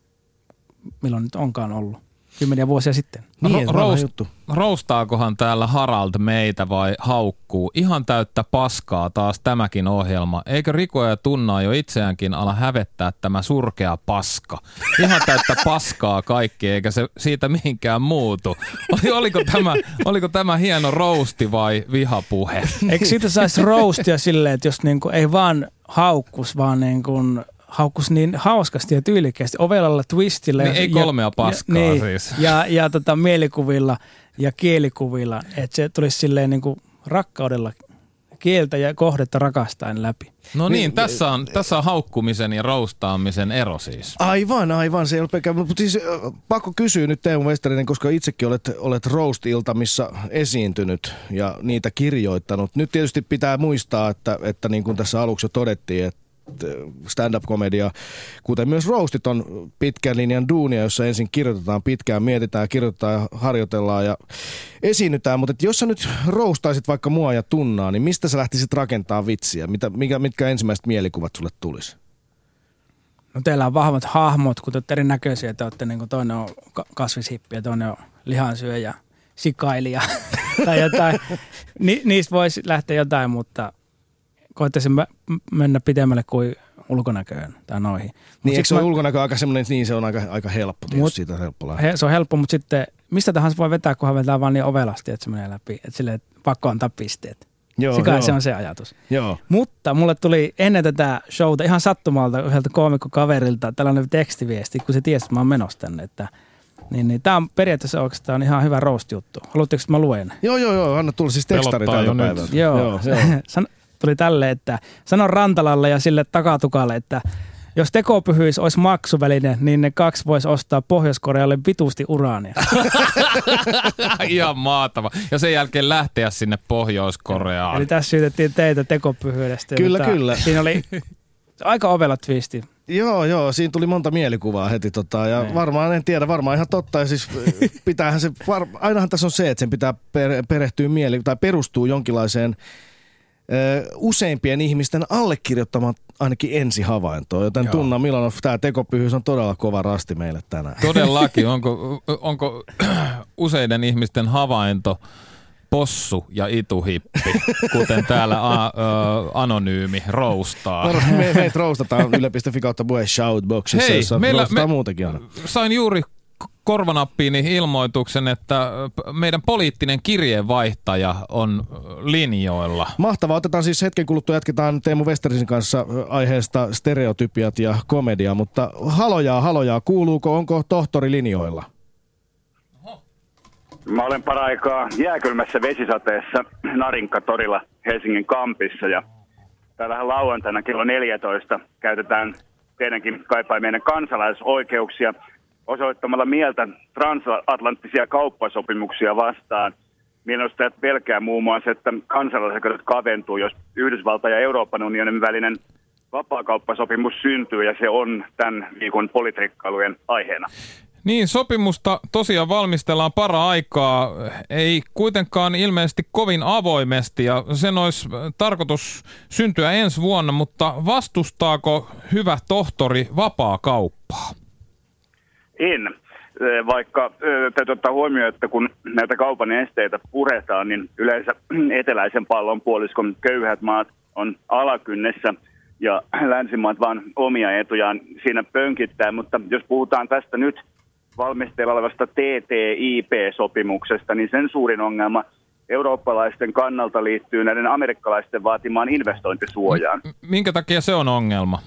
milloin nyt onkaan ollut. Kymmeniä vuosia sitten. Niin, Ro- että vanha roast- juttu. Roustaakohan täällä Harald meitä vai haukkuu? Ihan täyttä paskaa taas tämäkin ohjelma. Eikö Riko ja Tunna jo itseäänkin ala hävettää tämä surkea paska? Ihan täyttä paskaa kaikki, eikä se siitä mihinkään muutu. Oli, oliko, tämä, oliko tämä hieno rousti vai vihapuhe? Eikö siitä saisi roastia silleen, että jos niinku ei vaan haukkus, vaan niinku haukkus niin hauskasti ja tyylikkäästi ovelalla twistillä. Niin ja, ei kolmea paskaa ja, niin, siis. Ja, ja tota, mielikuvilla ja kielikuvilla, että se tulisi silleen niinku rakkaudella kieltä ja kohdetta rakastaen läpi. No niin, tässä on, tässä on haukkumisen ja roustaamisen ero siis. Aivan, aivan. Se ei ole pelkkä, mutta siis pakko kysyä nyt Teemu Westerinen, koska itsekin olet, olet roast-iltamissa esiintynyt ja niitä kirjoittanut. Nyt tietysti pitää muistaa, että, että niin kuin tässä aluksi jo todettiin, että stand-up-komedia, kuten myös roastit on pitkän linjan duunia, jossa ensin kirjoitetaan pitkään, mietitään, kirjoitetaan ja harjoitellaan ja esiinnytään. Mutta jos sä nyt roustaisit vaikka mua ja tunnaa, niin mistä sä lähtisit rakentaa vitsiä? Mitä, mikä, mitkä ensimmäiset mielikuvat sulle tulisi? No teillä on vahvat hahmot, kun te olette erinäköisiä. Te olette niin kuin toinen on ka- kasvishippi ja toinen on lihansyöjä, sikailija tai jotain. Ni, niistä voisi lähteä jotain, mutta koettaisin mä- mennä pidemmälle kuin ulkonäköön tai noihin. Mut Niin, eikö se mä- ulkonäkö aika semmoinen, niin se on aika, aika helppo, tietysti Mut- siitä on helppo lähteä. He, se on helppo, mutta sitten mistä tahansa voi vetää, kunhan vetää vaan niin ovelasti, että se menee läpi. Että sille että pakko antaa pisteet. Joo, se, kai joo. se on se ajatus. Joo. Mutta mulle tuli ennen tätä showta ihan sattumalta yhdeltä koomikkokaverilta tällainen tekstiviesti, kun se tiesi, että mä oon menossa tänne. Että, niin, niin, tämä on periaatteessa oikeastaan ihan hyvä roast-juttu. Haluatteko, että mä luen? Joo, joo, joo. Anna tulla siis tekstari tältä päivältä. Joo. joo, joo. Tuli tälle, että sano Rantalalle ja sille takatukalle, että jos tekopyhyys olisi maksuväline, niin ne kaksi voisi ostaa Pohjois-Korealle vitusti uraania. Ihan maatava. Ja sen jälkeen lähteä sinne Pohjois-Koreaan. Eli tässä syytettiin teitä tekopyhyydestä. Kyllä, mutta kyllä. Siinä oli aika ovela twisti. Joo, joo, siinä tuli monta mielikuvaa heti tota, ja Niin. varmaan, en tiedä, varmaan ihan totta, ja siis äh, pitäähän se, var, ainahan tässä on se, että sen pitää per, perehtyä mieli, tai perustuu jonkinlaiseen useimpien ihmisten allekirjoittamaan ainakin ensihavaintoon, joten Joo. Tunna Milanov, tämä tekopyhyys on todella kova rasti meille tänään. Todellakin. Onko, onko useiden ihmisten havainto possu ja ituhippi, kuten täällä a, ö, anonyymi roustaa. Me, meitä roustataan yle.fi kautta puhe shoutboxissa, Hei, jossa meillä- me- muutenkin aina. Sain juuri k- korvanappiini ilmoituksen, että p- meidän poliittinen kirjeenvaihtaja on ö, linjoilla. Mahtavaa. Otetaan siis hetken kuluttua, jatketaan Teemu Westerisen kanssa ö, aiheesta stereotypiat ja komedia, mutta halojaa, halojaa, kuuluuko, onko tohtori linjoilla? Mä olen paraikaa jääkylmässä vesisateessa Narinkatorilla Helsingin kampissa ja täällähän lauantaina kello 14 käytetään teidänkin kaipaimien kansalaisoikeuksia osoittamalla mieltä transatlanttisia kauppasopimuksia vastaan. Mielenosta pelkää muun muassa, että kansalaisoikeudet kaventuu, jos Yhdysvalta ja Euroopan unionin välinen vapaakauppasopimus syntyy ja se on tämän viikon politiikkailujen aiheena. Niin, sopimusta tosiaan valmistellaan para aikaa, ei kuitenkaan ilmeisesti kovin avoimesti ja sen olisi tarkoitus syntyä ensi vuonna, mutta vastustaako hyvä tohtori vapaa kauppaa? En. Vaikka täytyy ottaa huomioon, että kun näitä kaupan esteitä puretaan, niin yleensä eteläisen pallon puoliskon köyhät maat on alakynnessä ja länsimaat vaan omia etujaan siinä pönkittää. Mutta jos puhutaan tästä nyt valmisteilla olevasta TTIP-sopimuksesta, niin sen suurin ongelma eurooppalaisten kannalta liittyy näiden amerikkalaisten vaatimaan investointisuojaan. M- Minkä takia se on ongelma?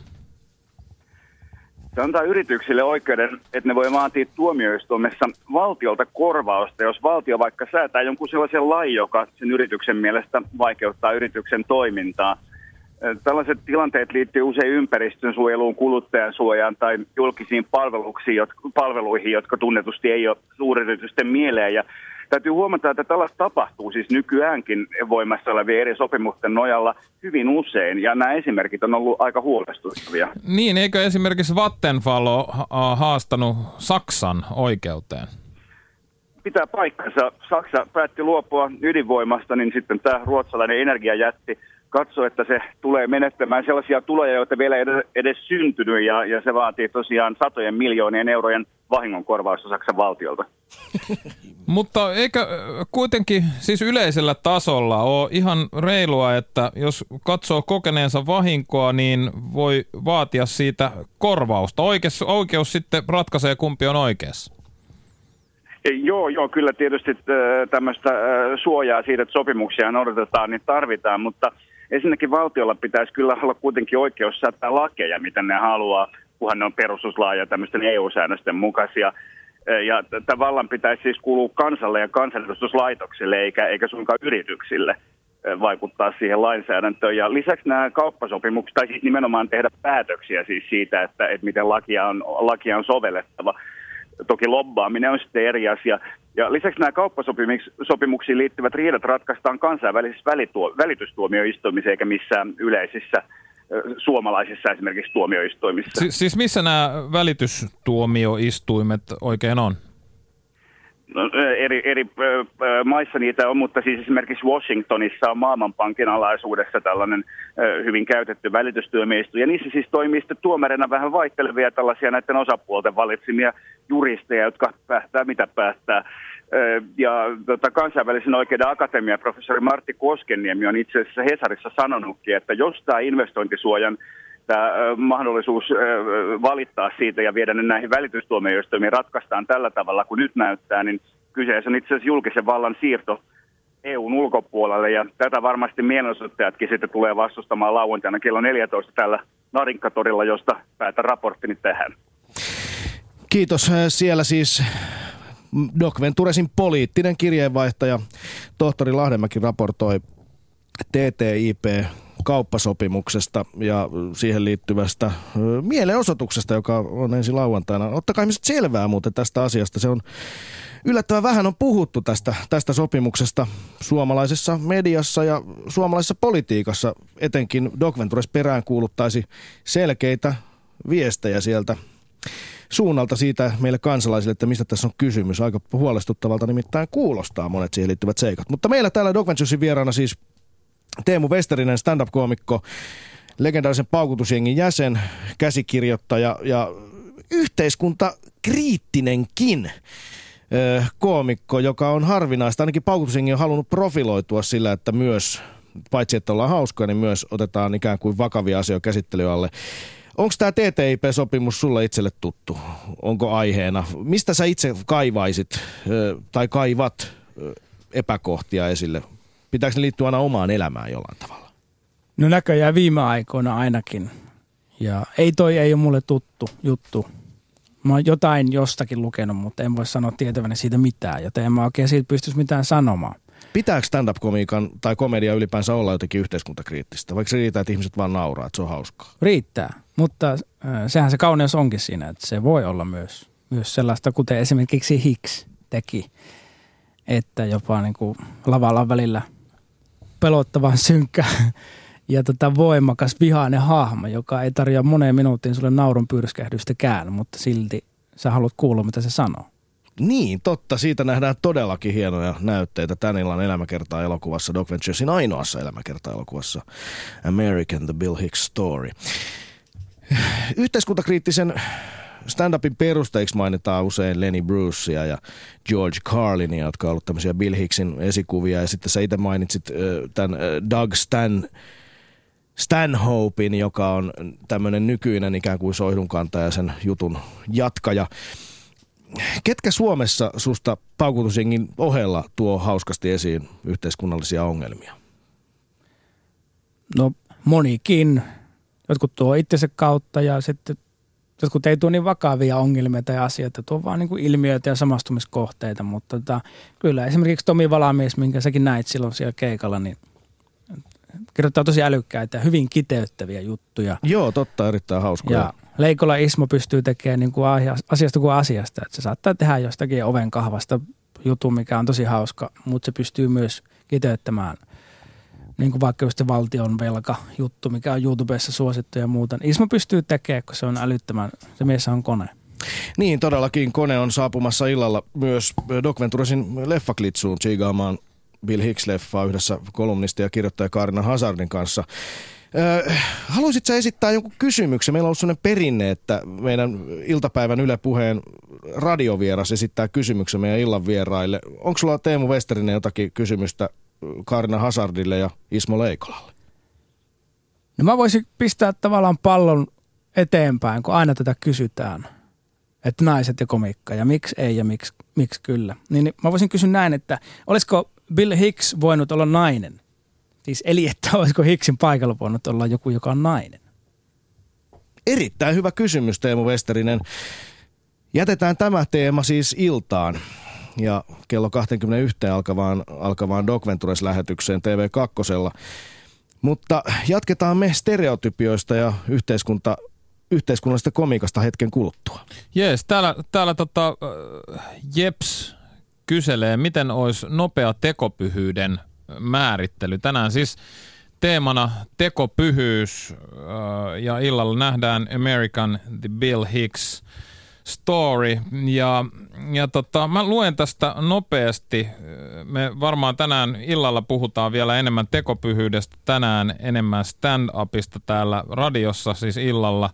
Se antaa yrityksille oikeuden, että ne voi vaatia tuomioistuimessa valtiolta korvausta, jos valtio vaikka säätää jonkun sellaisen lain, joka sen yrityksen mielestä vaikeuttaa yrityksen toimintaa. Tällaiset tilanteet liittyy usein ympäristön suojeluun, kuluttajansuojaan tai julkisiin palveluksiin, palveluihin, jotka tunnetusti ei ole suuryritysten mieleen. Ja täytyy huomata, että tällaista tapahtuu siis nykyäänkin voimassa olevien eri sopimusten nojalla hyvin usein, ja nämä esimerkit on ollut aika huolestuttavia. Niin, eikö esimerkiksi Vattenfall ole haastanut Saksan oikeuteen? pitää paikkansa. Saksa päätti luopua ydinvoimasta, niin sitten tämä ruotsalainen energiajätti katsoi, että se tulee menettämään sellaisia tuloja, joita vielä ei edes- edes syntynyt, ja, ja se vaatii tosiaan satojen miljoonien eurojen vahingonkorvausta Saksan valtiolta. Mutta eikö ö, kuitenkin siis yleisellä tasolla ole ihan reilua, että jos katsoo kokeneensa vahinkoa, niin voi vaatia siitä korvausta. Oikeus, oikeus sitten ratkaisee, kumpi on oikeassa. Joo, joo, kyllä tietysti tämmöistä suojaa siitä, että sopimuksia noudatetaan, niin tarvitaan, mutta ensinnäkin valtiolla pitäisi kyllä olla kuitenkin oikeus säätää lakeja, mitä ne haluaa, kunhan ne on perustuslain ja tämmöisten EU-säännösten mukaisia. Ja t- vallan pitäisi siis kuulua kansalle ja kansanedustuslaitoksille, eikä, eikä suinkaan yrityksille. vaikuttaa siihen lainsäädäntöön. Ja lisäksi nämä kauppasopimukset, tai siis nimenomaan tehdä päätöksiä siis siitä, että, että miten lakia on, lakia on sovellettava. Toki lobbaaminen on sitten eri asia. Ja lisäksi nämä kauppasopimuksiin liittyvät riidat ratkaistaan kansainvälisissä välituo, välitystuomioistuimissa eikä missään yleisissä suomalaisissa esimerkiksi tuomioistuimissa. Si- siis missä nämä välitystuomioistuimet oikein on? No, eri, eri maissa niitä on, mutta siis esimerkiksi Washingtonissa on Maailmanpankin alaisuudessa tällainen hyvin käytetty välitystyömieistö. Ja niissä siis toimii sitten tuomarina vähän vaihtelevia tällaisia näiden osapuolten valitsimia juristeja, jotka päättää mitä päättää. Ja tota, kansainvälisen oikeuden akatemian professori Martti Koskeniemi on itse asiassa Hesarissa sanonutkin, että jos tämä investointisuojan tämä mahdollisuus valittaa siitä ja viedä ne näihin välitystuomioistuimiin ratkaistaan tällä tavalla kuin nyt näyttää, niin kyseessä on itse asiassa julkisen vallan siirto EUn ulkopuolelle ja tätä varmasti mielenosoittajatkin sitten tulee vastustamaan lauantaina kello 14 täällä Narinkatorilla, josta päätän raporttini tähän. Kiitos. Siellä siis Doc Venturesin poliittinen kirjeenvaihtaja tohtori Lahdenmäki raportoi TTIP kauppasopimuksesta ja siihen liittyvästä mielenosoituksesta, joka on ensi lauantaina. Ottakaa ihmiset selvää muuten tästä asiasta. Se on yllättävän vähän on puhuttu tästä, tästä sopimuksesta suomalaisessa mediassa ja suomalaisessa politiikassa. Etenkin Doc Ventures perään kuuluttaisi selkeitä viestejä sieltä suunnalta siitä meille kansalaisille, että mistä tässä on kysymys. Aika huolestuttavalta nimittäin kuulostaa monet siihen liittyvät seikat. Mutta meillä täällä Doc Venturesin vieraana siis Teemu Westerinen, stand-up-koomikko, legendaarisen paukutusjengin jäsen, käsikirjoittaja ja yhteiskuntakriittinenkin ö, koomikko, joka on harvinaista. Ainakin paukutusjengi on halunnut profiloitua sillä, että myös, paitsi että ollaan hauskoja, niin myös otetaan ikään kuin vakavia asioita käsittelyyn alle. Onko tämä TTIP-sopimus sulle itselle tuttu? Onko aiheena? Mistä sä itse kaivaisit tai kaivat epäkohtia esille? Pitääkö ne liittyä aina omaan elämään jollain tavalla? No näköjään viime aikoina ainakin. Ja ei toi ei ole mulle tuttu juttu. Mä oon jotain jostakin lukenut, mutta en voi sanoa tietäväni siitä mitään, joten en mä oikein siitä pystyisi mitään sanomaan. Pitääkö stand-up-komiikan tai komedia ylipäänsä olla jotenkin yhteiskuntakriittistä? Vaikka se riittää, että ihmiset vaan nauraa, että se on hauskaa. Riittää, mutta äh, sehän se kauneus onkin siinä, että se voi olla myös, myös sellaista, kuten esimerkiksi Hicks teki, että jopa niin kuin lavalla välillä pelottavan synkkä ja tota voimakas vihainen hahmo, joka ei tarjoa moneen minuuttiin sulle naurun pyrskähdystäkään, mutta silti sä haluat kuulla, mitä se sanoo. Niin, totta. Siitä nähdään todellakin hienoja näytteitä tän illan elämäkertaa elokuvassa, Doc Venturesin ainoassa elämäkertaa elokuvassa, American The Bill Hicks Story. Yhteiskuntakriittisen stand-upin perusteiksi mainitaan usein Lenny Brucea ja George Carlinia, jotka ollut tämmöisiä Bill Hicksin esikuvia. Ja sitten sä itse mainitsit tämän Doug Stan, Stanhopein, joka on tämmöinen nykyinen ikään kuin soihdunkantaja ja sen jutun jatkaja. Ketkä Suomessa susta paukutusjengin ohella tuo hauskasti esiin yhteiskunnallisia ongelmia? No monikin. Jotkut tuo itsensä kautta ja sitten jotkut ei tuo niin vakavia ongelmia tai asioita, tuo vaan niin kuin ilmiöitä ja samastumiskohteita, mutta tota, kyllä esimerkiksi Tomi Valamies, minkä säkin näit silloin siellä keikalla, niin kirjoittaa tosi älykkäitä ja hyvin kiteyttäviä juttuja. Joo, totta, erittäin hauskoja. Ja Leikola Ismo pystyy tekemään niin kuin asia- asiasta kuin asiasta. Että se saattaa tehdä jostakin oven kahvasta jutun, mikä on tosi hauska, mutta se pystyy myös kiteyttämään niin kuin vaikka just valtion velka juttu, mikä on YouTubessa suosittu ja muuta. Ismo pystyy tekemään, kun se on älyttömän, se mies on kone. Niin, todellakin kone on saapumassa illalla myös Doc Venturesin leffaklitsuun chiigaamaan Bill Hicks-leffaa yhdessä kolumnisti ja kirjoittaja Kaarina Hazardin kanssa. Öö, haluaisit sä esittää jonkun kysymyksen? Meillä on ollut sellainen perinne, että meidän iltapäivän Yle Puheen radiovieras esittää kysymyksen meidän illan vieraille. Onko sulla Teemu Westerinen jotakin kysymystä Kaarina Hazardille ja Ismo Leikolalle? No mä voisin pistää tavallaan pallon eteenpäin, kun aina tätä kysytään. Että naiset ja komikka ja miksi ei ja miksi, miksi kyllä. Niin niin mä voisin kysyä näin, että olisiko Bill Hicks voinut olla nainen? Siis eli että olisiko Hicksin paikalla voinut olla joku, joka on nainen? Erittäin hyvä kysymys, Teemu Westerinen. Jätetään tämä teema siis iltaan. ja kello 21 alkavaan, alkavaan Doc Ventures-lähetykseen TV2. Mutta jatketaan me stereotypioista ja yhteiskunta, yhteiskunnallisesta komikasta hetken kuluttua. Jees, täällä, täällä tota, äh, Jeps kyselee, miten olisi nopea tekopyhyyden määrittely. Tänään siis teemana tekopyhyys ja illalla nähdään American The Bill Hicks story. Ja, ja tota, mä luen tästä nopeasti. Me varmaan tänään illalla puhutaan vielä enemmän tekopyhyydestä, tänään enemmän stand-upista täällä radiossa, siis illalla.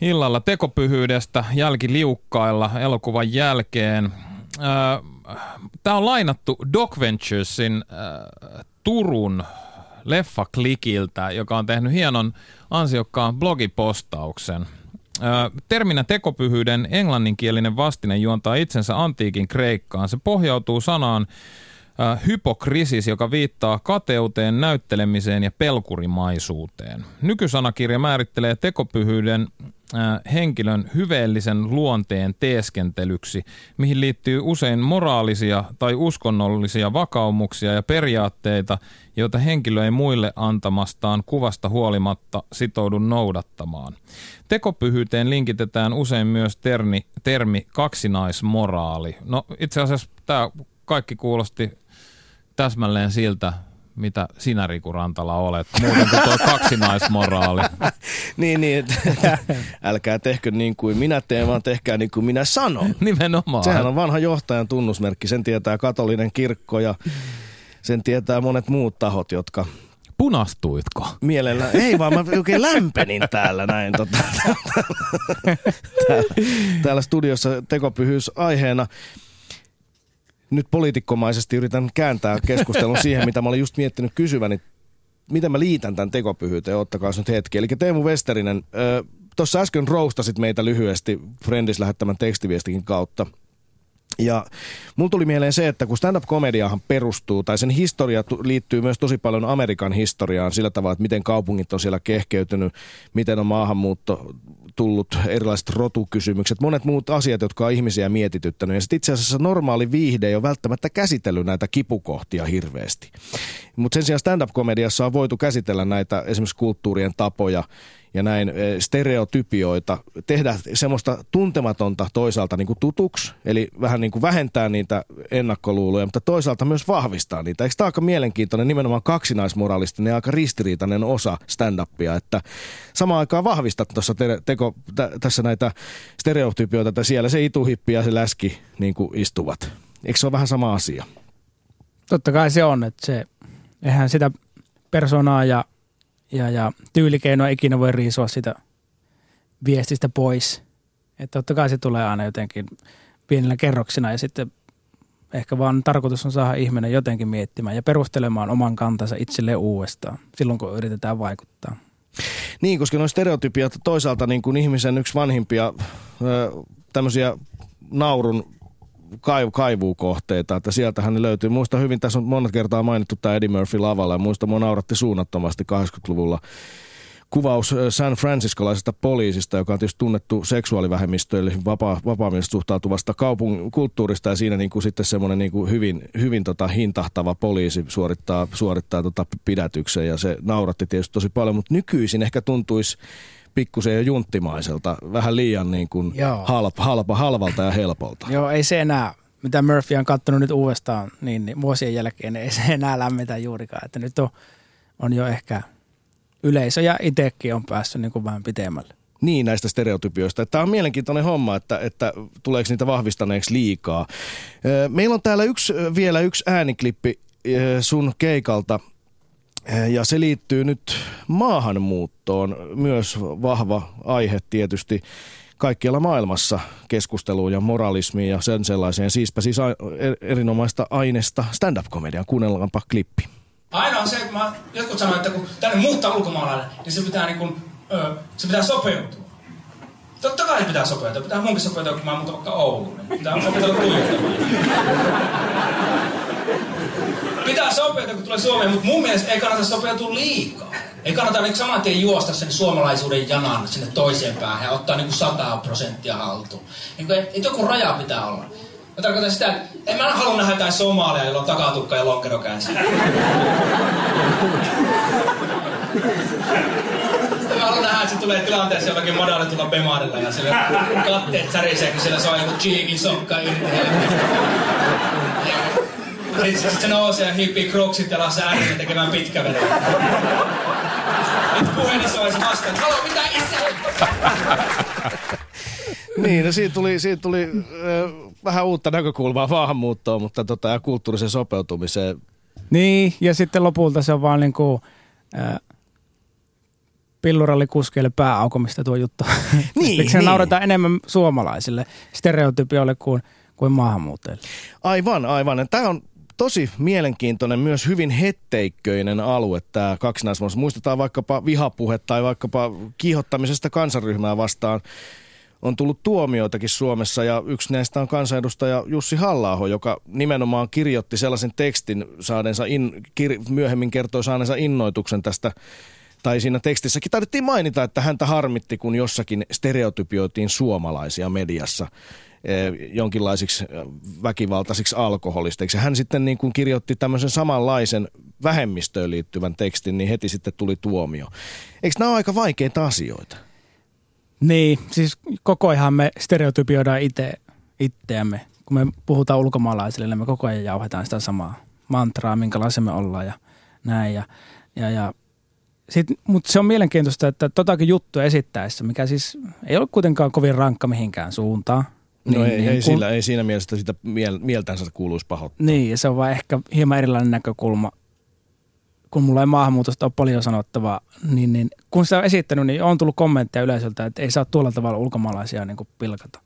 Illalla tekopyhyydestä jälkiliukkailla elokuvan jälkeen. Tämä on lainattu Doc Venturesin äh, Turun leffaklikiltä, joka on tehnyt hienon ansiokkaan blogipostauksen. Terminä tekopyhyyden englanninkielinen vastine juontaa itsensä antiikin kreikkaan. Se pohjautuu sanaan hypokrisis, joka viittaa kateuteen, näyttelemiseen ja pelkurimaisuuteen. Nykysanakirja määrittelee tekopyhyyden henkilön hyveellisen luonteen teeskentelyksi, mihin liittyy usein moraalisia tai uskonnollisia vakaumuksia ja periaatteita, joita henkilö ei muille antamastaan kuvasta huolimatta sitoudu noudattamaan. Tekopyhyyteen linkitetään usein myös termi, termi kaksinaismoraali. No itse asiassa tämä kaikki kuulosti täsmälleen siltä, mitä sinä Riku Rantala olet, muuten kuin tuo kaksinaismoraali. niin, niin, että älkää tehkö niin kuin minä teen, vaan tehkää niin kuin minä sanon. Nimenomaan. Sehän on vanha johtajan tunnusmerkki, sen tietää katolinen kirkko ja sen tietää monet muut tahot, jotka Punastuitko? Mielellä. Ei vaan mä oikein lämpenin täällä näin. Tota, täällä, täällä studiossa tekopyhyys aiheena nyt poliitikkomaisesti yritän kääntää keskustelun siihen, mitä mä olin just miettinyt kysyväni. Miten mä liitän tämän tekopyhyyteen, ottakaa nyt hetki. Eli Teemu Westerinen, tuossa äsken roustasit meitä lyhyesti Friendis lähettämän tekstiviestikin kautta. Ja mulla tuli mieleen se, että kun stand-up-komediahan perustuu, tai sen historia liittyy myös tosi paljon Amerikan historiaan sillä tavalla, että miten kaupungit on siellä kehkeytynyt, miten on maahanmuutto tullut, erilaiset rotukysymykset, monet muut asiat, jotka on ihmisiä mietityttänyt. Ja sitten itse asiassa normaali viihde ei ole välttämättä käsitellyt näitä kipukohtia hirveästi. Mutta sen sijaan stand-up-komediassa on voitu käsitellä näitä esimerkiksi kulttuurien tapoja, ja näin eh, stereotypioita, tehdä semmoista tuntematonta toisaalta niin kuin tutuksi, eli vähän niin kuin vähentää niitä ennakkoluuloja, mutta toisaalta myös vahvistaa niitä. Eikö tämä aika mielenkiintoinen, nimenomaan kaksinaismoralistinen ja aika ristiriitainen osa stand-upia, että samaan aikaan vahvistat tuossa te- teko, t- tässä näitä stereotypioita, että siellä se ituhippi ja se läski niin kuin istuvat. Eikö se ole vähän sama asia? Totta kai se on, että se, eihän sitä persoonaa ja ja, ja tyylikeinoa ikinä voi riisua sitä viestistä pois. Että totta kai se tulee aina jotenkin pienillä kerroksina ja sitten ehkä vaan tarkoitus on saada ihminen jotenkin miettimään ja perustelemaan oman kantansa itselle uudestaan silloin, kun yritetään vaikuttaa. Niin, koska nuo stereotypiat toisaalta niin kuin ihmisen yksi vanhimpia tämmöisiä naurun kaiv- kaivuukohteita, että sieltähän ne löytyy. Muista hyvin, tässä on monet kertaa mainittu tämä Eddie Murphy lavalla ja muista mua nauratti suunnattomasti 80-luvulla kuvaus San Franciscolaisesta poliisista, joka on tietysti tunnettu seksuaalivähemmistöille vapaa, vapaamielisesti suhtautuvasta kaupungin kulttuurista ja siinä niin kuin sitten semmoinen niin kuin hyvin, hyvin tota hintahtava poliisi suorittaa, suorittaa tota pidätyksen ja se nauratti tietysti tosi paljon, mutta nykyisin ehkä tuntuisi pikkusen jo junttimaiselta, vähän liian niin kuin halpa, halpa, halvalta ja helpolta. Joo, ei se enää, mitä Murphy on kattonut nyt uudestaan niin, niin vuosien jälkeen, niin ei se enää lämmitä juurikaan. Että nyt on, on jo ehkä yleisö ja itsekin on päässyt niin kuin vähän pitemmälle. Niin, näistä stereotypioista. Tämä on mielenkiintoinen homma, että, että tuleeko niitä vahvistaneeksi liikaa. Meillä on täällä yksi, vielä yksi ääniklippi sun keikalta – ja se liittyy nyt maahanmuuttoon, myös vahva aihe tietysti kaikkialla maailmassa keskusteluun ja moralismiin ja sen sellaiseen. Siispä siis er, erinomaista aineesta stand-up-komedian. Kuunnellaanpa klippi. Aina on se, että mä, jotkut sanoo, että kun tänne muuttaa ulkomaalainen, niin se pitää, niin kun, ö, se pitää sopeutua. Totta kai pitää sopeutua. Pitää munkin sopeutua, kun mä muutan vaikka Ouluun. Pitää sopeutua tuijottamaan pitää sopeutua, kun tulee Suomeen, mutta mun mielestä ei kannata sopeutua liikaa. Ei kannata niin saman tien juosta sen suomalaisuuden janan sinne toiseen päähän ja ottaa niin 100 prosenttia haltuun. Niin kuin, et, et joku raja pitää olla. Mä tarkoitan sitä, että en mä halua nähdä jotain somalia, jolla on takatukka ja lonkero käänsi. Mä haluan nähdä, että se tulee tilanteessa jollakin madalletulla bemarilla ja sille katteet särisee, kun siellä saa joku cheekin sokka irti. Sitten sit se nousee ja hiipii kroksit ja lasee ääneen tekemään pitkä veto. Nyt puhelimessa olisi vastaan, että haloo, mitä isä? Niin, no siitä tuli, siitä tuli äh, vähän uutta näkökulmaa maahanmuuttoon, mutta tota, ja kulttuurisen sopeutumiseen. Niin, ja sitten lopulta se on vaan niin kuin, äh, pillurallikuskeille pääaukomista tuo juttu. Niin, Miksi niin. nauretaan enemmän suomalaisille stereotypioille kuin, kuin maahanmuuttajille? Aivan, aivan. Tämä on tosi mielenkiintoinen, myös hyvin hetteikköinen alue tämä kaksinaismuus. Muistetaan vaikkapa vihapuhe tai vaikkapa kiihottamisesta kansanryhmää vastaan. On tullut tuomioitakin Suomessa ja yksi näistä on kansanedustaja Jussi halla joka nimenomaan kirjoitti sellaisen tekstin saaneensa, in, kir, myöhemmin kertoi saaneensa innoituksen tästä tai siinä tekstissäkin taidettiin mainita, että häntä harmitti, kun jossakin stereotypioitiin suomalaisia mediassa jonkinlaisiksi eh, väkivaltaisiksi alkoholisteiksi. Hän sitten niin kuin kirjoitti tämmöisen samanlaisen vähemmistöön liittyvän tekstin, niin heti sitten tuli tuomio. Eikö nämä ole aika vaikeita asioita? Niin, siis koko ajan me stereotypioidaan itse, itseämme. Kun me puhutaan ulkomaalaisille, niin me koko ajan jauhetaan sitä samaa mantraa, minkälaisia me ollaan ja näin. Ja, ja, ja mutta se on mielenkiintoista, että totakin juttua esittäessä, mikä siis ei ole kuitenkaan kovin rankka mihinkään suuntaan. No ei, ei, kun- sillä, ei siinä mielessä sitä miel, mieltänsä kuuluisi pahoittaa. Niin, ja se on vaan ehkä hieman erilainen näkökulma. Kun mulla ei maahanmuutosta ole paljon sanottavaa, niin, niin kun sitä on esittänyt, niin on tullut kommentteja yleisöltä, että ei saa tuolla tavalla ulkomaalaisia niin kuin pilkata.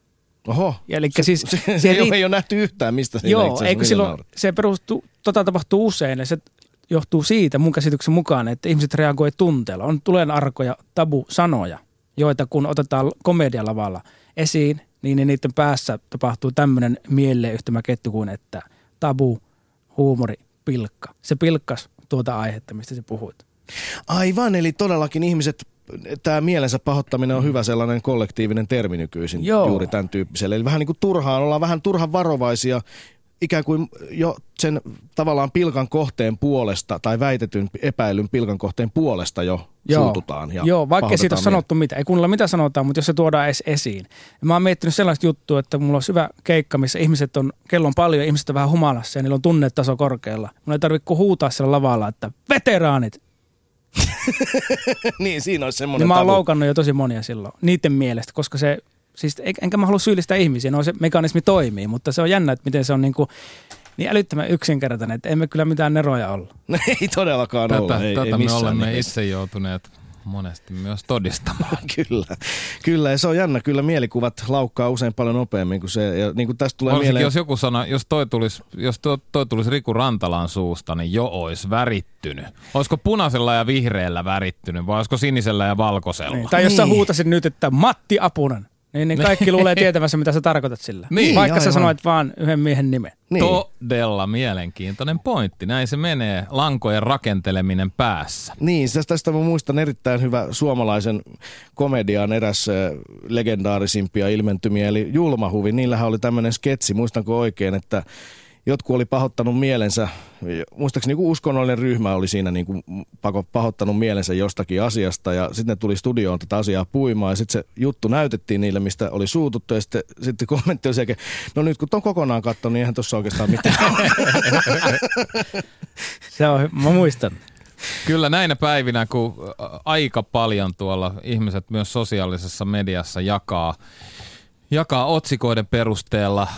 Oho, Ja eli se, siis- se, se, se riit- ole, ei ole nähty yhtään, mistä siinä Joo, eikö silloin, naurat. se perustuu, tota tapahtuu usein ja se johtuu siitä mun käsityksen mukaan, että ihmiset reagoi tunteella. On tulen arkoja tabu-sanoja, joita kun otetaan komedialavalla esiin, niin niin niiden päässä tapahtuu tämmöinen mieleyhtymäketju kuin, että tabu, huumori, pilkka. Se pilkkas tuota aihetta, mistä sä puhuit. Aivan, eli todellakin ihmiset, tämä mielensä pahoittaminen on hyvä sellainen kollektiivinen termi nykyisin Joo. juuri tämän tyyppiselle. Eli vähän niin kuin turhaan, ollaan vähän turhan varovaisia ikään kuin jo sen tavallaan pilkan kohteen puolesta tai väitetyn epäilyn pilkan kohteen puolesta jo suututaan. Ja Joo, vaikka siitä on sanottu mitä, ei kuunnella mitä sanotaan, mutta jos se tuodaan edes esiin. Ja mä oon miettinyt sellaista juttua, että mulla on hyvä keikka, missä ihmiset on, kello on paljon, ihmiset on vähän humalassa ja niillä on tunnetaso korkealla. Mun ei tarvitse kuin huutaa siellä lavalla, että veteraanit. niin, siinä olisi semmoinen Niin mä oon tabu. loukannut jo tosi monia silloin, niiden mielestä, koska se, siis en- enkä mä halua syyllistää ihmisiä, no se mekanismi toimii, mutta se on jännä, että miten se on niin kuin, niin älyttömän yksinkertainen, että emme kyllä mitään neroja olla. ei todellakaan Tätä, olla, ei, tätä ei me missään olemme nimessä. itse joutuneet monesti myös todistamaan. Kyllä, kyllä ja se on jännä. Kyllä mielikuvat laukkaa usein paljon nopeammin kuin se. Ja niin kuin tästä tulee Varsinkin mieleen... jos joku sana, jos toi tulisi, jos toi, toi tulisi Riku Rantalan suusta, niin jo olisi värittynyt. Olisiko punaisella ja vihreällä värittynyt vai olisiko sinisellä ja valkoisella? Niin. Tai jos sä Niin. huutasit nyt, että Matti Apunen, niin, niin kaikki luulee tietävänsä, mitä sä tarkoitat sillä. Niin, Vaikka sä aivan. sanoit vaan yhden miehen nimen. Niin. Todella mielenkiintoinen pointti. Näin se menee, lankojen rakenteleminen päässä. Niin, tästä, tästä mä muistan erittäin hyvä suomalaisen komedian eräs legendaarisimpia ilmentymiä, eli Julmahuvi. Niillähän oli tämmöinen sketsi, muistanko oikein, että jotkut oli pahoittanut mielensä, muistaakseni joku uskonnollinen ryhmä oli siinä niin kuin pako- pahoittanut mielensä jostakin asiasta ja sitten ne tuli studioon tätä asiaa puimaan ja sitten se juttu näytettiin niille, mistä oli suututtu ja sitten, sitten kommentti oli se, että no nyt kun ton kokonaan katsonut, niin eihän tuossa oikeastaan mitään. Se on, mä muistan. Kyllä näinä päivinä, kun aika paljon tuolla ihmiset myös sosiaalisessa mediassa jakaa, jakaa otsikoiden perusteella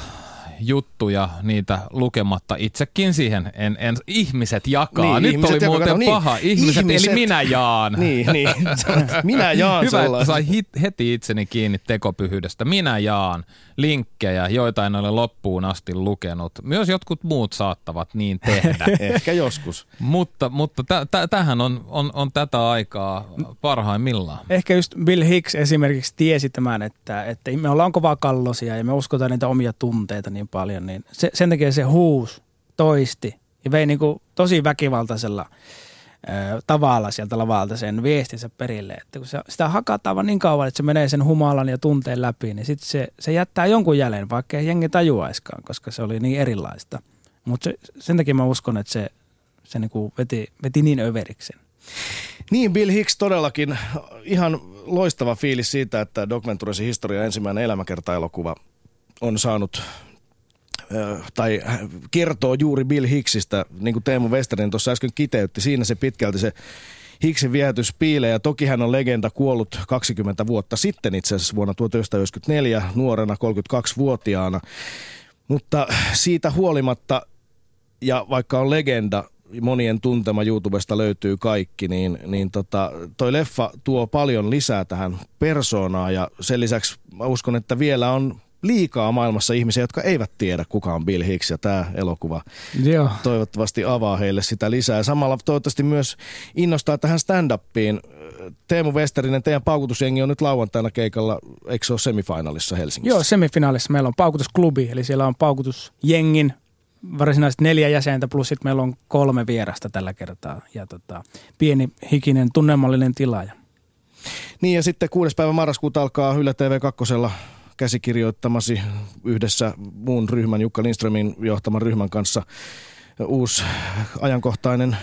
juttuja, niitä lukematta itsekin siihen. En, en, ihmiset jakaa. Niin, Nyt ihmiset oli jakaa, muuten kato, niin. paha. Ihmiset, Ihmiset. eli minä jaan. niin, niin. Minä jaan Hyvä, että sellaisen. sai hit, heti itseni kiinni tekopyhyydestä. Minä jaan linkkejä, joita en ole loppuun asti lukenut. Myös jotkut muut saattavat niin tehdä. Ehkä joskus. mutta mutta tä, tä, tähän on, on, on tätä aikaa parhaimmillaan. Ehkä just Bill Hicks esimerkiksi tiesi tämän, että, että me ollaan kovaa kallosia ja me uskotaan niitä omia tunteita niin paljon, niin se, sen takia se huus toisti ja vei niin kuin tosi väkivaltaisella tavalla sieltä lavalta sen viestinsä perille. Että kun se, sitä hakataan vaan niin kauan, että se menee sen humalan ja tunteen läpi, niin sitten se, se jättää jonkun jäljen, vaikka ei jengi tajuaiskaan, koska se oli niin erilaista. Mutta se, sen takia mä uskon, että se, se niinku veti, veti niin överiksen. Niin, Bill Hicks todellakin ihan loistava fiilis siitä, että Doc Venturesin historia ensimmäinen elämäkerta-elokuva on saanut tai kertoo juuri Bill Hicksistä, niin kuin Teemu Westerinen tuossa äsken kiteytti. Siinä se pitkälti se Hicksin viehätys piilee ja toki hän on legenda kuollut 20 vuotta sitten itse asiassa vuonna 1994 nuorena 32-vuotiaana. Mutta siitä huolimatta ja vaikka on legenda, monien tuntema YouTubesta löytyy kaikki, niin, niin tota, toi leffa tuo paljon lisää tähän persoonaan ja sen lisäksi mä uskon, että vielä on liikaa maailmassa ihmisiä, jotka eivät tiedä kuka on Bill Hicks ja tämä elokuva Joo. toivottavasti avaa heille sitä lisää. Samalla toivottavasti myös innostaa tähän stand-upiin. Teemu Westerinen, teidän paukutusjengi on nyt lauantaina keikalla, eikö se ole semifinaalissa Helsingissä? Joo, semifinaalissa meillä on paukutusklubi, eli siellä on paukutusjengin varsinaisesti neljä jäsentä, plus sitten meillä on kolme vierasta tällä kertaa. Ja tota, pieni hikinen tunnelmallinen tilaaja. Niin ja sitten 6. päivä marraskuuta alkaa Yle TV 2 käsikirjoittamasi yhdessä muun ryhmän, Jukka Lindströmin johtaman ryhmän kanssa uusi ajankohtainen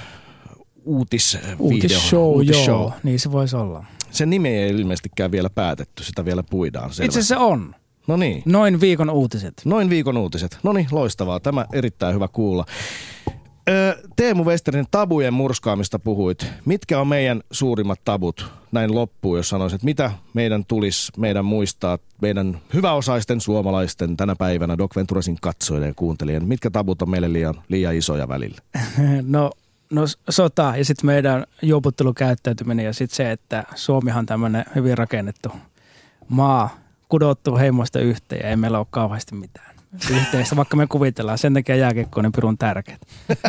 uutisvideo. Uutisshow, Uutisshow. joo, niin se voisi olla. Sen nimi ei ilmeisestikään vielä päätetty, sitä vielä puidaan selvästi. Itse asiassa on. No niin, Noin viikon uutiset. noin viikon uutiset. No niin, loistavaa. Tämä erittäin hyvä kuulla. Teemu Westerinen, tabujen murskaamista puhuit. Mitkä on meidän suurimmat tabut näin loppuun, jos sanoisit, että mitä meidän tulisi meidän muistaa, meidän hyväosaisten suomalaisten tänä päivänä Doc Venturesin katsojien ja kuuntelijan, mitkä tabut on meille liian, liian isoja välillä? No, no sota ja sitten meidän juoputtelukäyttäytyminen ja sitten se, että Suomihan tämmöinen hyvin rakennettu maa, kudottu heimoista yhteen ja ei meillä ole kauheasti mitään yhteistä, vaikka me kuvitellaan. Sen takia jääkiekko on niin pirun tärkeä.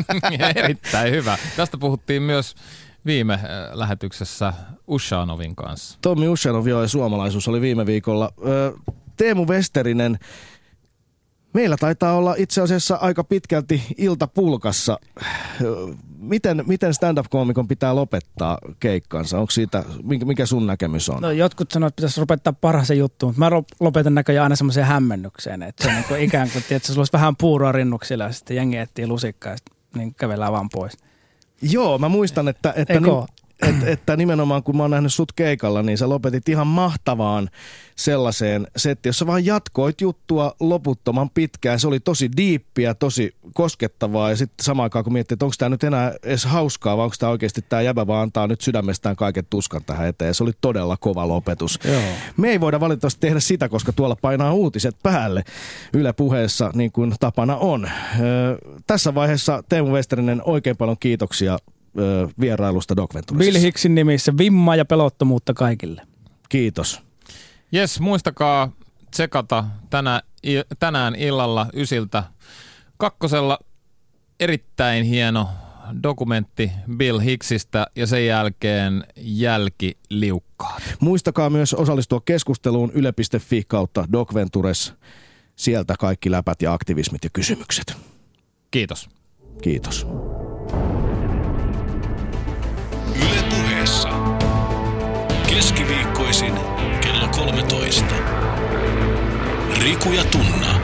Erittäin hyvä. Tästä puhuttiin myös viime äh, lähetyksessä Ushanovin kanssa. Tommi Ushanov joo, ja suomalaisuus oli viime viikolla. Teemu Westerinen, meillä taitaa olla itse asiassa aika pitkälti iltapulkassa. Öö, Miten, miten stand-up-koomikon pitää lopettaa keikkansa? Onko siitä, mikä, sun näkemys on? No jotkut sanoo, että pitäisi lopettaa parhaaseen juttuun, mutta mä lopetan näköjään aina semmoiseen hämmennykseen, että se on niin kuin ikään kuin, että sulla olisi vähän puuroa rinnuksilla ja sitten jengi etsii lusikkaa ja sitten niin kävellään vaan pois. Joo, mä muistan, että, että, Eikö oo? että, nimenomaan kun mä oon nähnyt sut keikalla, niin sä lopetit ihan mahtavaan sellaiseen settiin, jossa vaan jatkoit juttua loputtoman pitkään. Se oli tosi diippiä, tosi koskettavaa ja sitten samaan aikaan kun miettii, että onko tämä nyt enää edes hauskaa vai onko tämä oikeasti tämä jäbä vaan antaa nyt sydämestään kaiken tuskan tähän eteen. Se oli todella kova lopetus. Joo. Me ei voida valitettavasti tehdä sitä, koska tuolla painaa uutiset päälle Yle puheessa niin kuin tapana on. Öö, tässä vaiheessa Teemu Westerinen oikein paljon kiitoksia vierailusta Doc Venturesissa. Bill Hicksin nimissä vimmaa ja pelottomuutta kaikille. Kiitos. Jes, muistakaa tsekata tänä, tänään illalla ysiltä kakkosella erittäin hieno dokumentti Bill Hicksistä ja sen jälkeen jälkiliukkaat. Muistakaa myös osallistua keskusteluun yle.fi kautta Doc Ventures. Sieltä kaikki läpät ja aktivismit ja kysymykset. Kiitos. Kiitos. Keskiviikkoisin kello 13. Riku ja Tunna.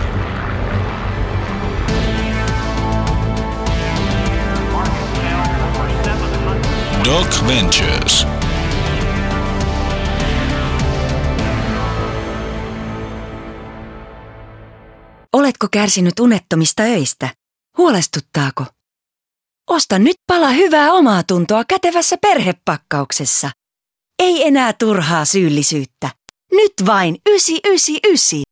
Doc Ventures. Oletko kärsinyt unettomista öistä? Huolestuttaako? Osta nyt pala hyvää omaa tuntoa kätevässä perhepakkauksessa. Ei enää turhaa syyllisyyttä. Nyt vain 999.